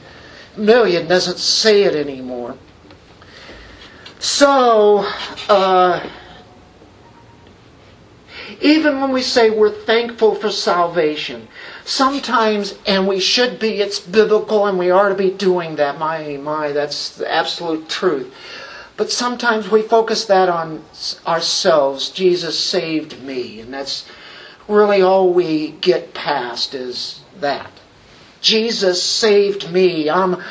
million doesn't say it anymore. So, uh, even when we say we're thankful for salvation, sometimes, and we should be, it's biblical and we are to be doing that. My, my, that's the absolute truth. But sometimes we focus that on ourselves. Jesus saved me. And that's really all we get past is that. Jesus saved me. I'm,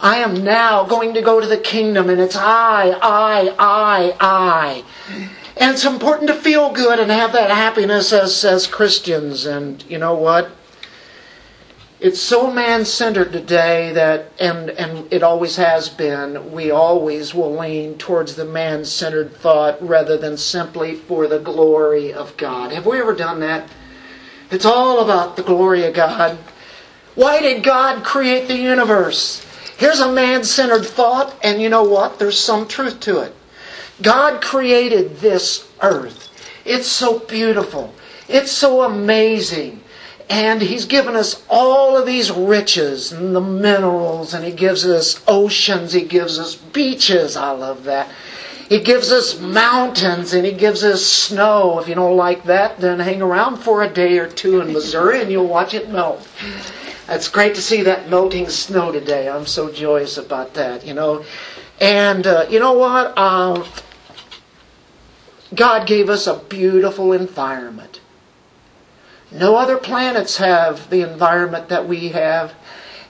I am now going to go to the kingdom and it's I, I, I, I. And it's important to feel good and have that happiness as, as Christians. And you know what? It's so man centered today that, and, and it always has been, we always will lean towards the man centered thought rather than simply for the glory of God. Have we ever done that? It's all about the glory of God. Why did God create the universe? Here's a man centered thought, and you know what? There's some truth to it. God created this earth. It's so beautiful. It's so amazing. And He's given us all of these riches and the minerals, and He gives us oceans, He gives us beaches. I love that. He gives us mountains and He gives us snow. If you don't like that, then hang around for a day or two in Missouri and you'll watch it melt. It's great to see that melting snow today. I'm so joyous about that, you know. And uh, you know what? Um, God gave us a beautiful environment. No other planets have the environment that we have,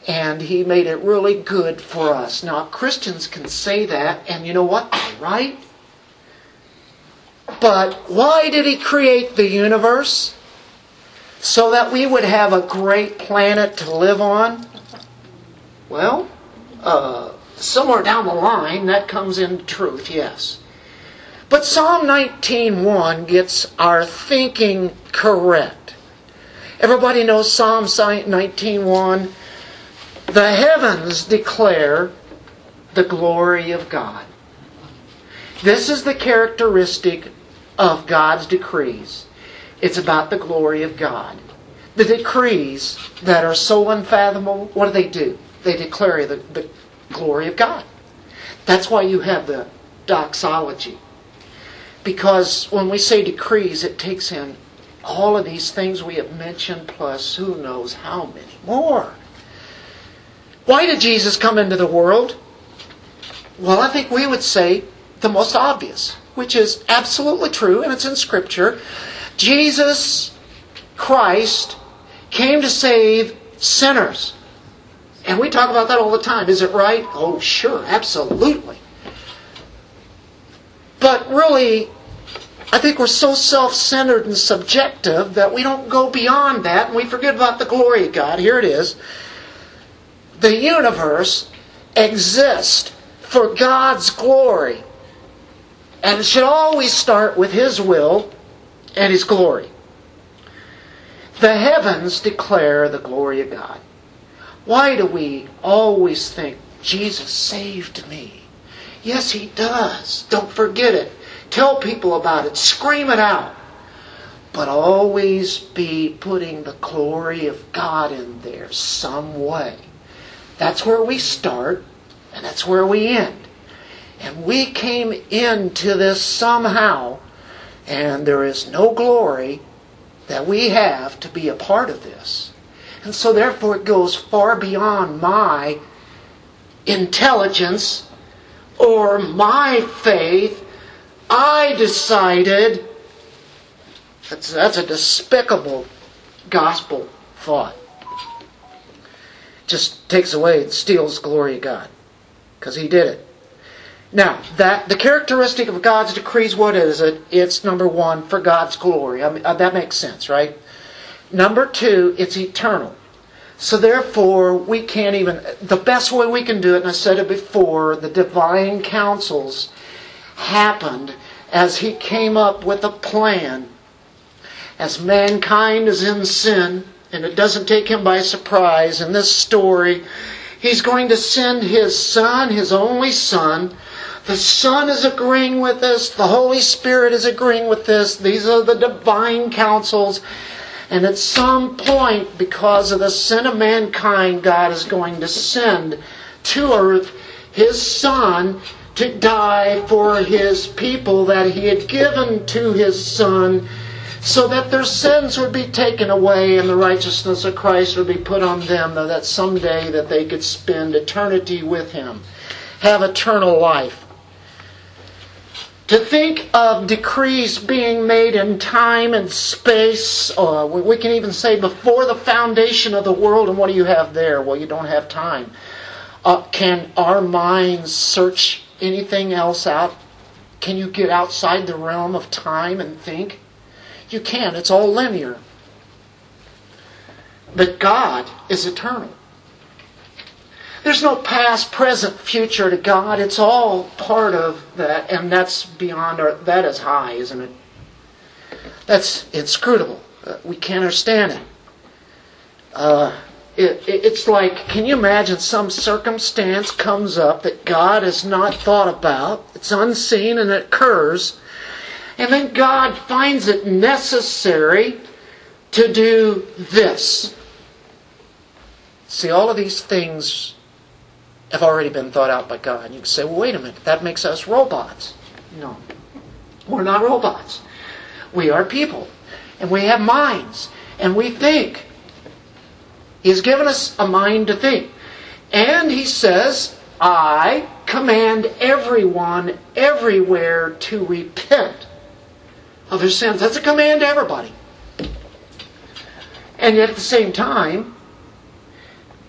and He made it really good for us. Now, Christians can say that, and you know what? Right? But why did He create the universe? So that we would have a great planet to live on? Well, uh, somewhere down the line that comes into truth, yes. But Psalm 19:1 gets our thinking correct. Everybody knows Psalm 19:1. The heavens declare the glory of God. This is the characteristic of God's decrees. It's about the glory of God. The decrees that are so unfathomable, what do they do? They declare the, the glory of God. That's why you have the doxology. Because when we say decrees, it takes in all of these things we have mentioned, plus who knows how many more. Why did Jesus come into the world? Well, I think we would say the most obvious, which is absolutely true, and it's in Scripture. Jesus Christ came to save sinners. And we talk about that all the time. Is it right? Oh, sure, absolutely. But really, I think we're so self centered and subjective that we don't go beyond that and we forget about the glory of God. Here it is. The universe exists for God's glory. And it should always start with His will and His glory. The heavens declare the glory of God. Why do we always think, Jesus saved me? Yes, He does. Don't forget it. Tell people about it. Scream it out. But always be putting the glory of God in there some way. That's where we start, and that's where we end. And we came into this somehow, and there is no glory that we have to be a part of this. And so, therefore, it goes far beyond my intelligence or my faith. I decided. That's, that's a despicable gospel thought. Just takes away, steals glory of God. Because He did it. Now, that the characteristic of God's decrees, what is it? It's number one, for God's glory. I mean, uh, that makes sense, right? Number two, it's eternal. So therefore, we can't even, the best way we can do it, and I said it before, the divine counsels happened as he came up with a plan. As mankind is in sin, and it doesn't take him by surprise, in this story, he's going to send his son, his only son, the Son is agreeing with this. The Holy Spirit is agreeing with this. These are the divine counsels. And at some point, because of the sin of mankind, God is going to send to earth His Son to die for His people that He had given to His Son so that their sins would be taken away and the righteousness of Christ would be put on them that someday that they could spend eternity with Him, have eternal life. To think of decrees being made in time and space, we can even say before the foundation of the world, and what do you have there? Well, you don't have time. Uh, can our minds search anything else out? Can you get outside the realm of time and think? You can. It's all linear. But God is eternal. There's no past, present, future to God. It's all part of that, and that's beyond our. That is high, isn't it? That's inscrutable. Uh, we can't understand it. Uh, it, it. It's like, can you imagine some circumstance comes up that God has not thought about? It's unseen and it occurs, and then God finds it necessary to do this. See, all of these things have already been thought out by God. You can say, well, wait a minute, that makes us robots. No. We're not robots. We are people. And we have minds. And we think. He's given us a mind to think. And he says, I command everyone everywhere to repent of their sins. That's a command to everybody. And yet at the same time,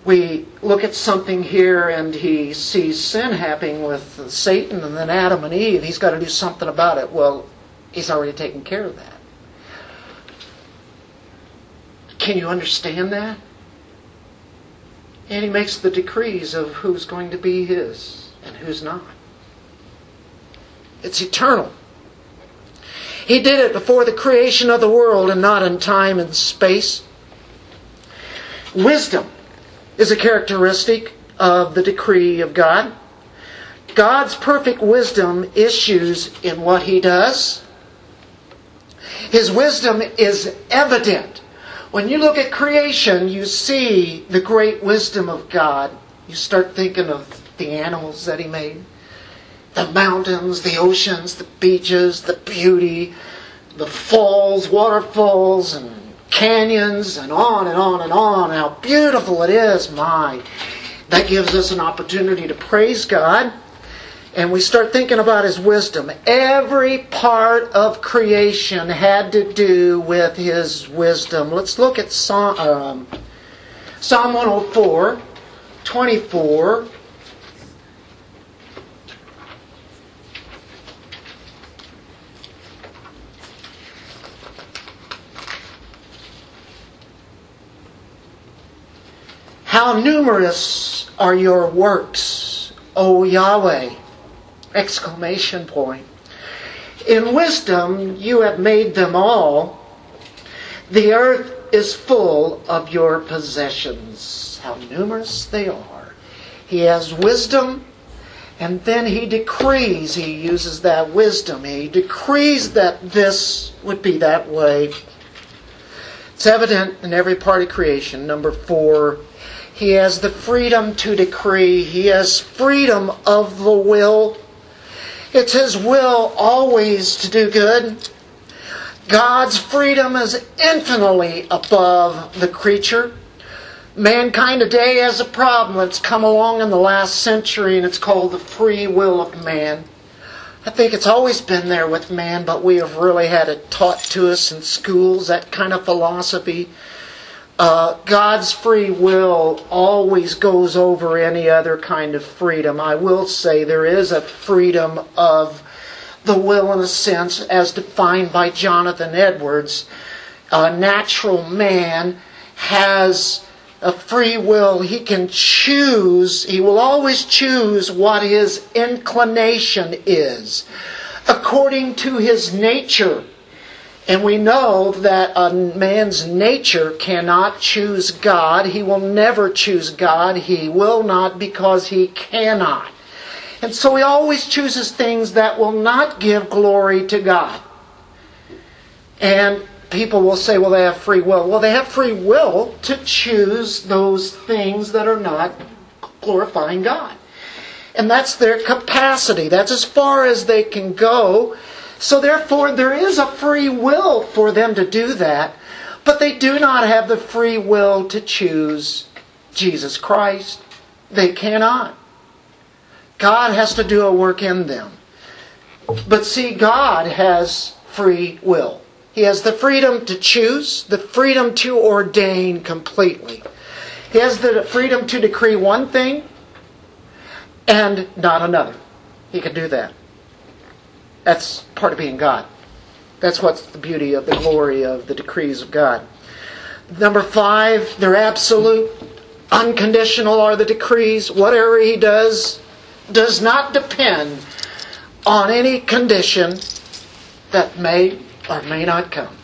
we look at something here and he sees sin happening with Satan and then Adam and Eve. He's got to do something about it. Well, he's already taken care of that. Can you understand that? And he makes the decrees of who's going to be his. and who's not. It's eternal. He did it before the creation of the world and not in time and space. Wisdom is a characteristic of the decree of God. God's perfect wisdom issues in what He does. His wisdom is evident. When you look at creation, you see the great wisdom of God. You start thinking of the animals that He made, the mountains, the oceans, the beaches, the beauty, the falls, waterfalls, and canyons, and on and on and on. How beautiful it is, my. That gives us an opportunity to praise God and we start thinking about his wisdom. Every part of creation had to do with his wisdom. Let's look at Psalm, um, Psalm 104, 24. How numerous are your works, O Yahweh! Exclamation point. In wisdom you have made them all. The earth is full of your possessions. How numerous they are. He has wisdom, and then he decrees, he uses that wisdom. He decrees that this would be that way. It's evident in every part of creation. Number four, he has the freedom to decree, he has freedom of the will. It's His will always to do good. God's freedom is infinitely above the creature. Mankind today has a problem that's come along in the last century, and it's called the free will of man. I think it's always been there with man, but we have really had it taught to us in schools, that kind of philosophy uh, God's free will always goes over any other kind of freedom. I will say there is a freedom of the will, in a sense, as defined by Jonathan Edwards. A natural man has a free will. He can choose, he will always choose what his inclination is according to his nature. And we know that a man's nature cannot choose God. He will never choose God. He will not because he cannot. And so he always chooses things that will not give glory to God. And people will say, well, they have free will. Well, they have free will to choose those things that are not glorifying God. And that's their capacity. That's as far as they can go so therefore, there is a free will for them to do that, but they do not have the free will to choose Jesus Christ. They cannot. God has to do a work in them. But see, God has free will. He has the freedom to choose, the freedom to ordain completely. He has the freedom to decree one thing and not another. He can do that. That's part of being God. That's what's the beauty of the glory of the decrees of God. Number five, they're absolute, unconditional are the decrees. Whatever he does does not depend on any condition that may or may not come.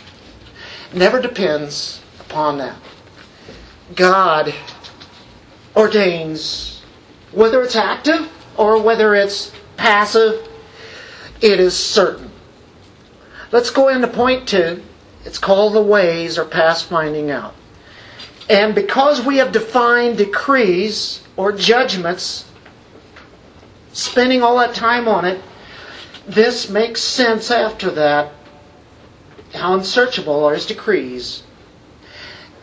Never depends upon that. God ordains whether it's active or whether it's passive it is certain. Let's go into point two. It's called the ways or past finding out. And because we have defined decrees or judgments, spending all that time on it, this makes sense after that. How unsearchable are his decrees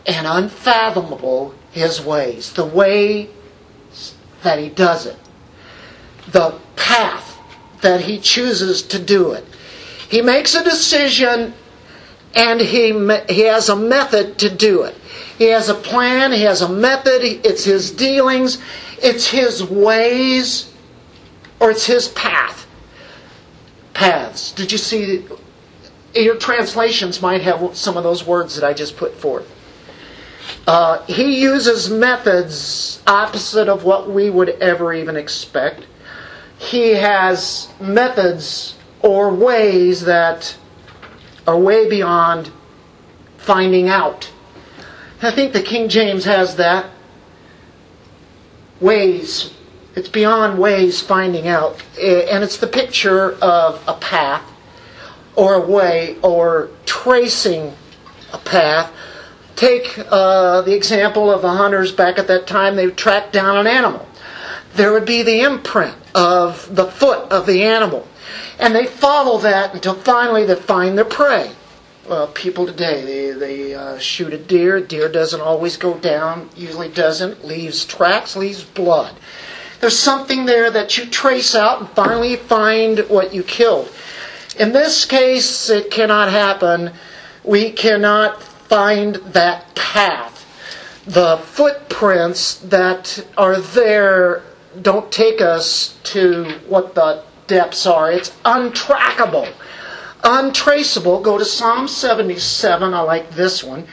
and unfathomable his ways. The way that he does it. The path that he chooses to do it. He makes a decision and he, he has a method to do it. He has a plan, he has a method, it's his dealings, it's his ways, or it's his path. Paths. Did you see? Your translations might have some of those words that I just put forth. Uh, he uses methods opposite of what we would ever even expect. He has methods or ways that are way beyond finding out. I think the King James has that. Ways. It's beyond ways finding out. And it's the picture of a path or a way or tracing a path. Take uh, the example of the hunters back at that time, they tracked down an animal. There would be the imprint of the foot of the animal. And they follow that until finally they find their prey. Well, people today, they, they uh, shoot a deer. Deer doesn't always go down, usually doesn't, leaves tracks, leaves blood. There's something there that you trace out and finally find what you killed. In this case, it cannot happen. We cannot find that path. The footprints that are there don't take us to what the depths are. It's untrackable, untraceable. Go to Psalm 77. I like this one,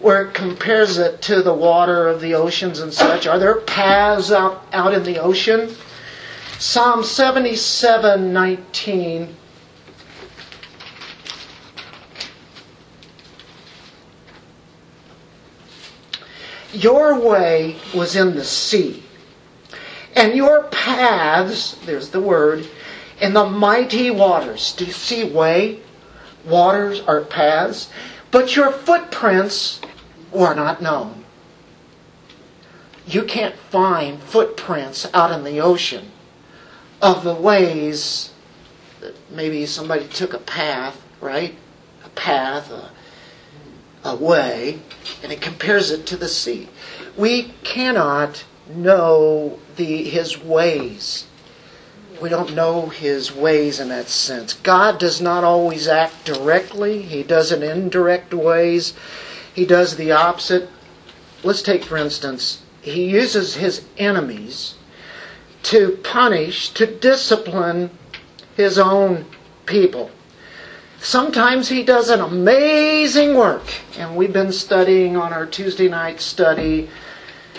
where it compares it to the water of the oceans and such. Are there paths out, out in the ocean? Psalm 77 19. Your way was in the sea, and your paths, there's the word, in the mighty waters. Do you see way? Waters are paths. But your footprints were not known. You can't find footprints out in the ocean of the ways that maybe somebody took a path, right? A path, a, a way, and it compares it to the sea. We cannot know the his ways. We don't know his ways in that sense. God does not always act directly. He does it in indirect ways. He does the opposite. Let's take for instance, he uses his enemies to punish, to discipline his own people. Sometimes he does an amazing work, and we've been studying on our Tuesday night study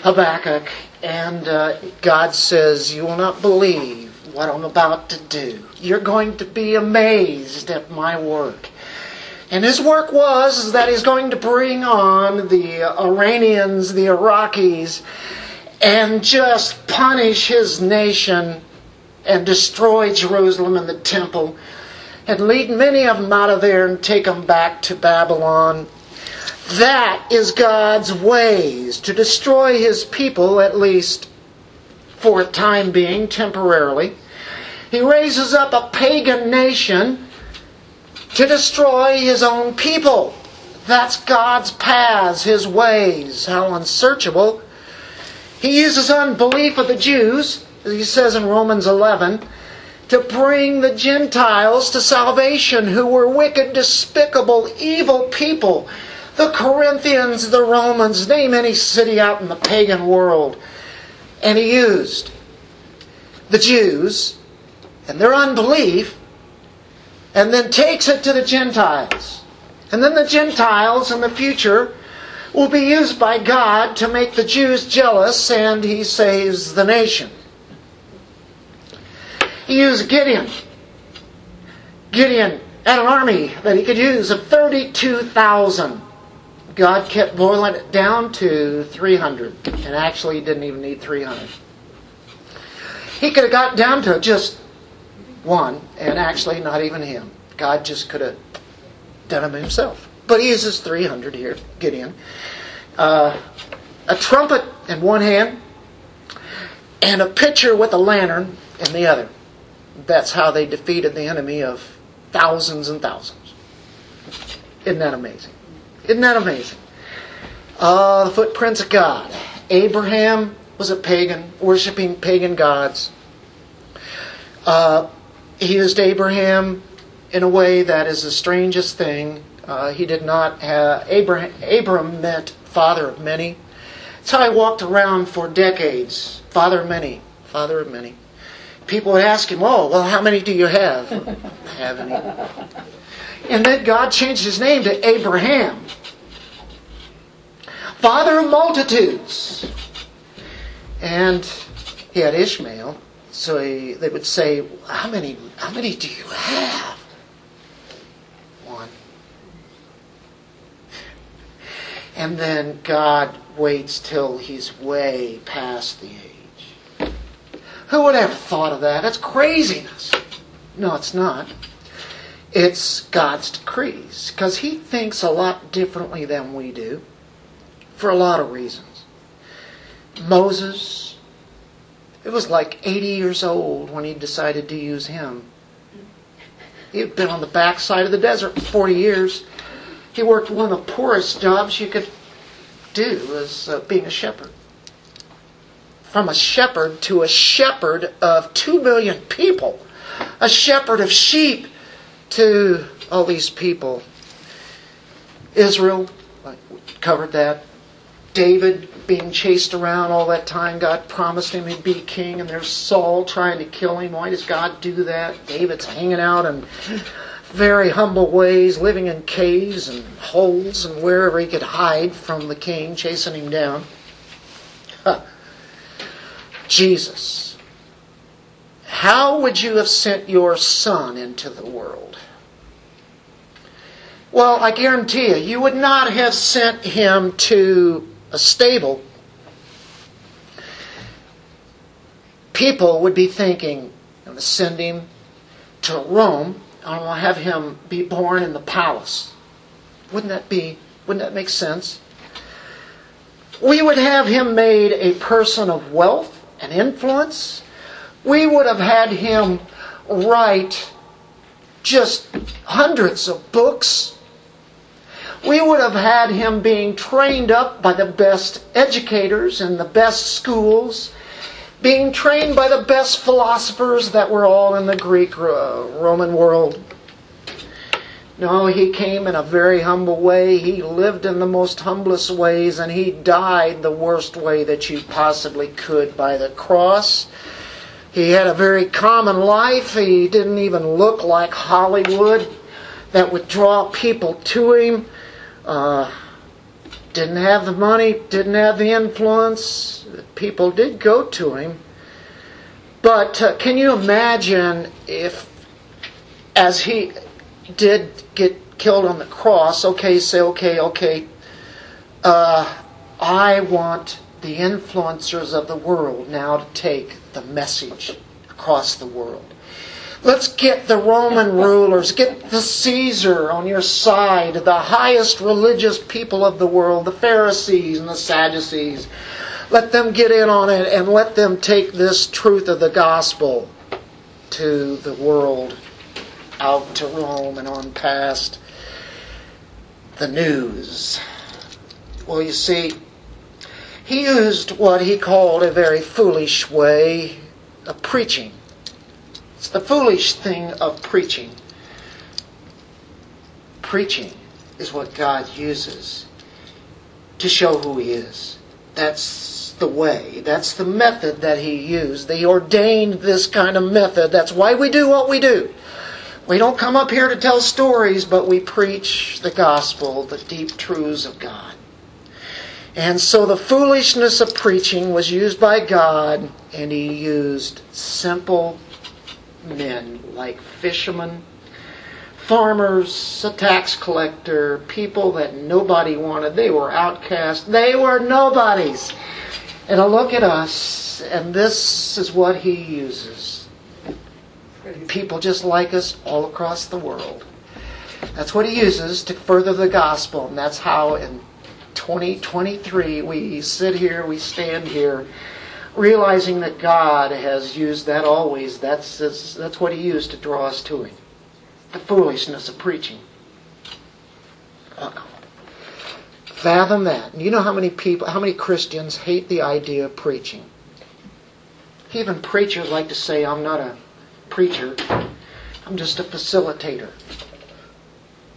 Habakkuk, and uh, God says, You will not believe what I'm about to do. You're going to be amazed at my work. And his work was that he's going to bring on the Iranians, the Iraqis, and just punish his nation and destroy Jerusalem and the temple and lead many of them out of there and take them back to Babylon. That is God's ways to destroy his people, at least for a time being, temporarily. He raises up a pagan nation to destroy his own people. That's God's paths, his ways, how unsearchable. He uses unbelief of the Jews, as he says in Romans 11 to bring the Gentiles to salvation who were wicked, despicable, evil people. The Corinthians, the Romans, name any city out in the pagan world. And he used the Jews and their unbelief and then takes it to the Gentiles. And then the Gentiles in the future will be used by God to make the Jews jealous and he saves the nation. He used Gideon. Gideon had an army that he could use of 32,000. God kept boiling it down to 300. And actually, he didn't even need 300. He could have got down to just one, and actually, not even him. God just could have done him himself. But he uses 300 here, Gideon. Uh, a trumpet in one hand, and a pitcher with a lantern in the other. That's how they defeated the enemy of thousands and thousands. Isn't that amazing? Isn't that amazing? Uh, the footprints of God. Abraham was a pagan, worshiping pagan gods. Uh, he used Abraham in a way that is the strangest thing. Uh, he did not have Abraham. Abram meant father of many. That's how he walked around for decades. Father of many. Father of many people would ask him, Oh, well, how many do you have? [laughs] have any. And then God changed his name to Abraham, father of multitudes. And he had Ishmael, So he, they would say, "How many? How many do you have?" One. And then God waits till he's way past the age. Who would have thought of that? That's craziness. No, it's not. It's God's decrees because he thinks a lot differently than we do for a lot of reasons. Moses, it was like 80 years old when he decided to use him. He had been on the backside of the desert for 40 years. He worked one of the poorest jobs you could do as uh, being a shepherd. From a shepherd to a shepherd of 2 million people. A shepherd of sheep to all these people. Israel, covered that. David being chased around all that time. God promised him he'd be king, and there's Saul trying to kill him. Why does God do that? David's hanging out in very humble ways, living in caves and holes and wherever he could hide from the king chasing him down. Huh. Jesus. How would you have sent your son into the world? Well, I guarantee you, you would not have sent him to a stable. People would be thinking, I'm going to send him to Rome. I'm going to have him be born in the palace. Wouldn't that be, wouldn't that make sense? We would have him made a person of wealth and influence. We would have had him write just hundreds of books. We would have had him being trained up by the best educators in the best schools, being trained by the best philosophers that were all in the Greek uh, Roman world. No, he came in a very humble way. He lived in the most humblest ways, and he died the worst way that you possibly could by the cross. He had a very common life. He didn't even look like Hollywood that would draw people to him. Uh, didn't have the money, didn't have the influence. People did go to him. But uh, can you imagine if, as he did get killed on the cross, okay, say, okay, okay, uh, I want the influencers of the world now to take the message across the world. Let's get the Roman rulers, get the Caesar on your side, the highest religious people of the world, the Pharisees and the Sadducees. Let them get in on it and let them take this truth of the gospel to the world, out to Rome and on past the news. Well, you see, he used what he called a very foolish way of preaching. It's the foolish thing of preaching. Preaching is what God uses to show who He is. That's the way. That's the method that He used. He ordained this kind of method. That's why we do what we do. We don't come up here to tell stories, but we preach the gospel, the deep truths of God. And so the foolishness of preaching was used by God, and He used simple men like fishermen, farmers, a tax collector, people that nobody wanted. They were outcasts, They were nobodies. And I look at us, and this is what He uses. People just like us all across the world. That's what He uses to further the gospel, and that's how in 2023 we sit here, we stand here, realizing that God has used that always. That's, that's, that's what He used to draw us to Him. The foolishness of preaching. Fathom that. You know how many people, how many Christians hate the idea of preaching? Even preachers like to say, I'm not a preacher, I'm just a facilitator.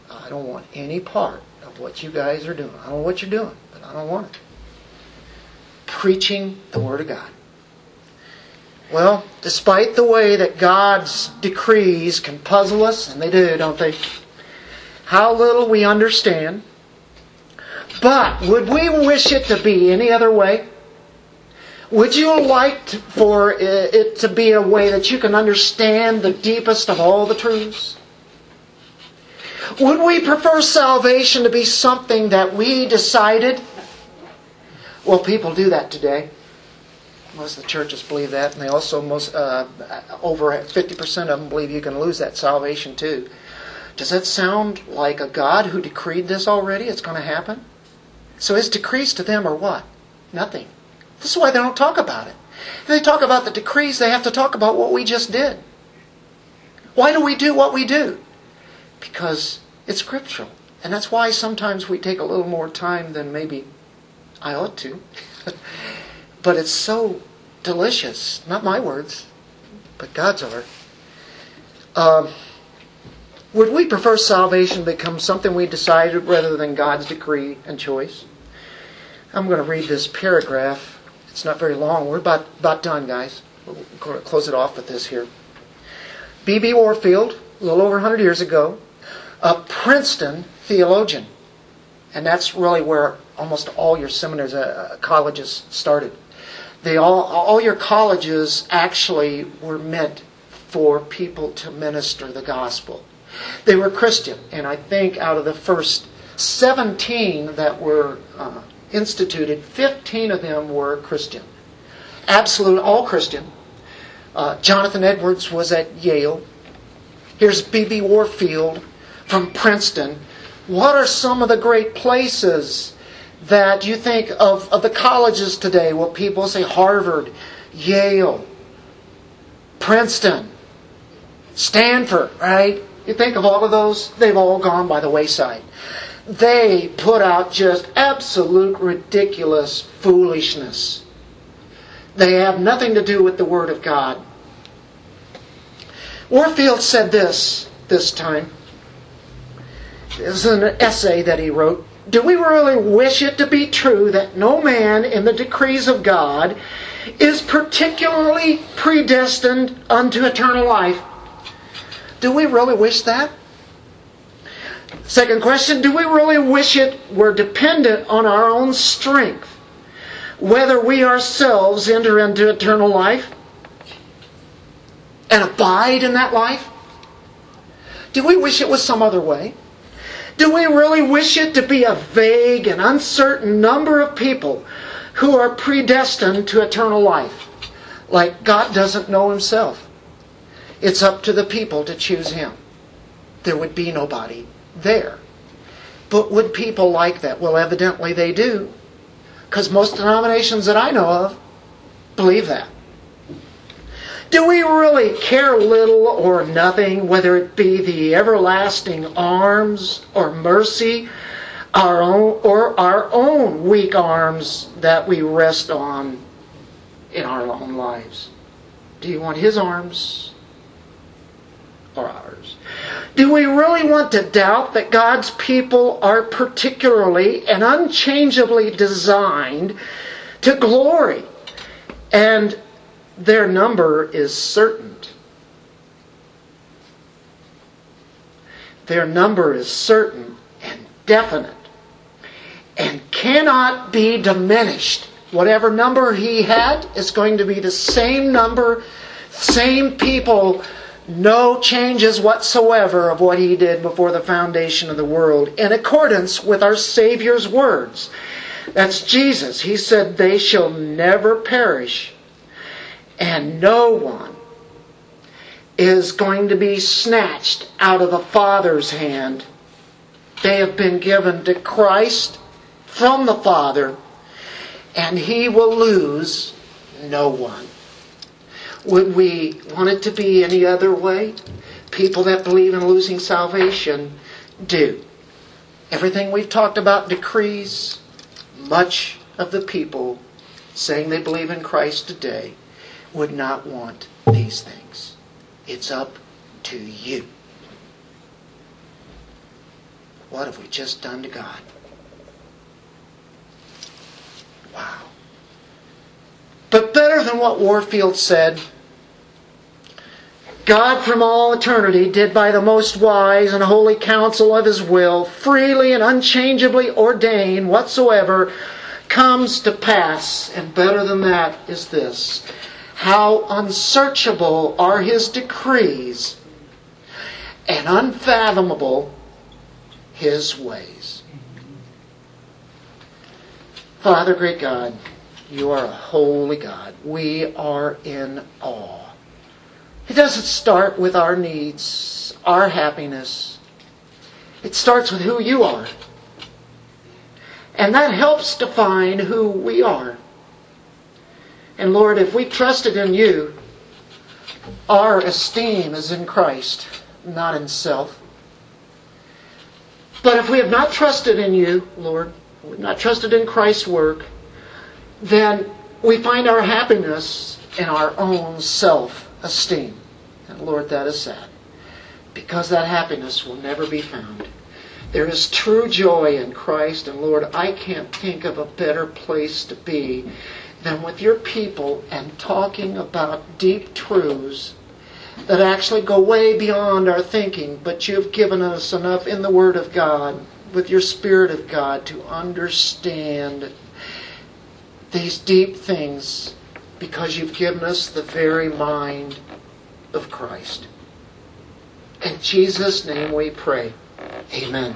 I don't want any part what you guys are doing. I don't know what you're doing, but I don't want it. Preaching the Word of God. Well, despite the way that God's decrees can puzzle us, and they do, don't they? How little we understand. But would we wish it to be any other way? Would you like for it to be a way that you can understand the deepest of all the truths? Would we prefer salvation to be something that we decided? Well, people do that today. Most of the churches believe that, and they also most uh, over fifty percent of them believe you can lose that salvation too. Does that sound like a God who decreed this already? It's going to happen. So his decrees to them are what? Nothing. This is why they don't talk about it. If they talk about the decrees, they have to talk about what we just did. Why do we do what we do? Because it's scriptural. And that's why sometimes we take a little more time than maybe I ought to. [laughs] but it's so delicious. Not my words, but God's are. Um, would we prefer salvation become something we decided rather than God's decree and choice? I'm going to read this paragraph. It's not very long. We're about, about done, guys. We're going to close it off with this here. B.B. Warfield, a little over 100 years ago, a Princeton theologian. And that's really where almost all your seminaries, uh, colleges started. They all, all your colleges actually were meant for people to minister the gospel. They were Christian, and I think out of the first 17 that were uh, instituted, 15 of them were Christian. Absolute, all Christian. Uh, Jonathan Edwards was at Yale. Here's B.B. Warfield from Princeton. What are some of the great places that you think of, of the colleges today? Well, people say Harvard, Yale, Princeton, Stanford, right? You think of all of those, they've all gone by the wayside. They put out just absolute ridiculous foolishness. They have nothing to do with the Word of God. Warfield said this this time. Is an essay that he wrote. Do we really wish it to be true that no man in the decrees of God is particularly predestined unto eternal life? Do we really wish that? Second question Do we really wish it were dependent on our own strength, whether we ourselves enter into eternal life and abide in that life? Do we wish it was some other way? Do we really wish it to be a vague and uncertain number of people who are predestined to eternal life? Like God doesn't know himself. It's up to the people to choose him. There would be nobody there. But would people like that? Well, evidently they do. Because most denominations that I know of believe that. Do we really care little or nothing whether it be the everlasting arms or mercy our own, or our own weak arms that we rest on in our own lives? Do you want His arms or ours? Do we really want to doubt that God's people are particularly and unchangeably designed to glory and their number is certain. Their number is certain and definite and cannot be diminished. Whatever number he had is going to be the same number, same people, no changes whatsoever of what he did before the foundation of the world, in accordance with our Savior's words. That's Jesus. He said, They shall never perish and no one is going to be snatched out of the Father's hand. They have been given to Christ from the Father, and He will lose no one. Would we want it to be any other way? People that believe in losing salvation do. Everything we've talked about decrees, much of the people saying they believe in Christ today would not want these things. It's up to you. What have we just done to God? Wow. But better than what Warfield said, God from all eternity did by the most wise and holy counsel of his will freely and unchangeably ordain whatsoever comes to pass, and better than that is this how unsearchable are his decrees, and unfathomable his ways. Father, great God, you are a holy God. We are in awe. It doesn't start with our needs, our happiness. It starts with who you are. And that helps define who we are. And Lord, if we trusted in you, our esteem is in Christ, not in self. But if we have not trusted in you, Lord, we've not trusted in Christ's work, then we find our happiness in our own self esteem. And Lord, that is sad. Because that happiness will never be found. There is true joy in Christ, and Lord, I can't think of a better place to be than with your people and talking about deep truths that actually go way beyond our thinking, but you've given us enough in the Word of God, with your Spirit of God, to understand these deep things because you've given us the very mind of Christ. In Jesus' name we pray. Amen.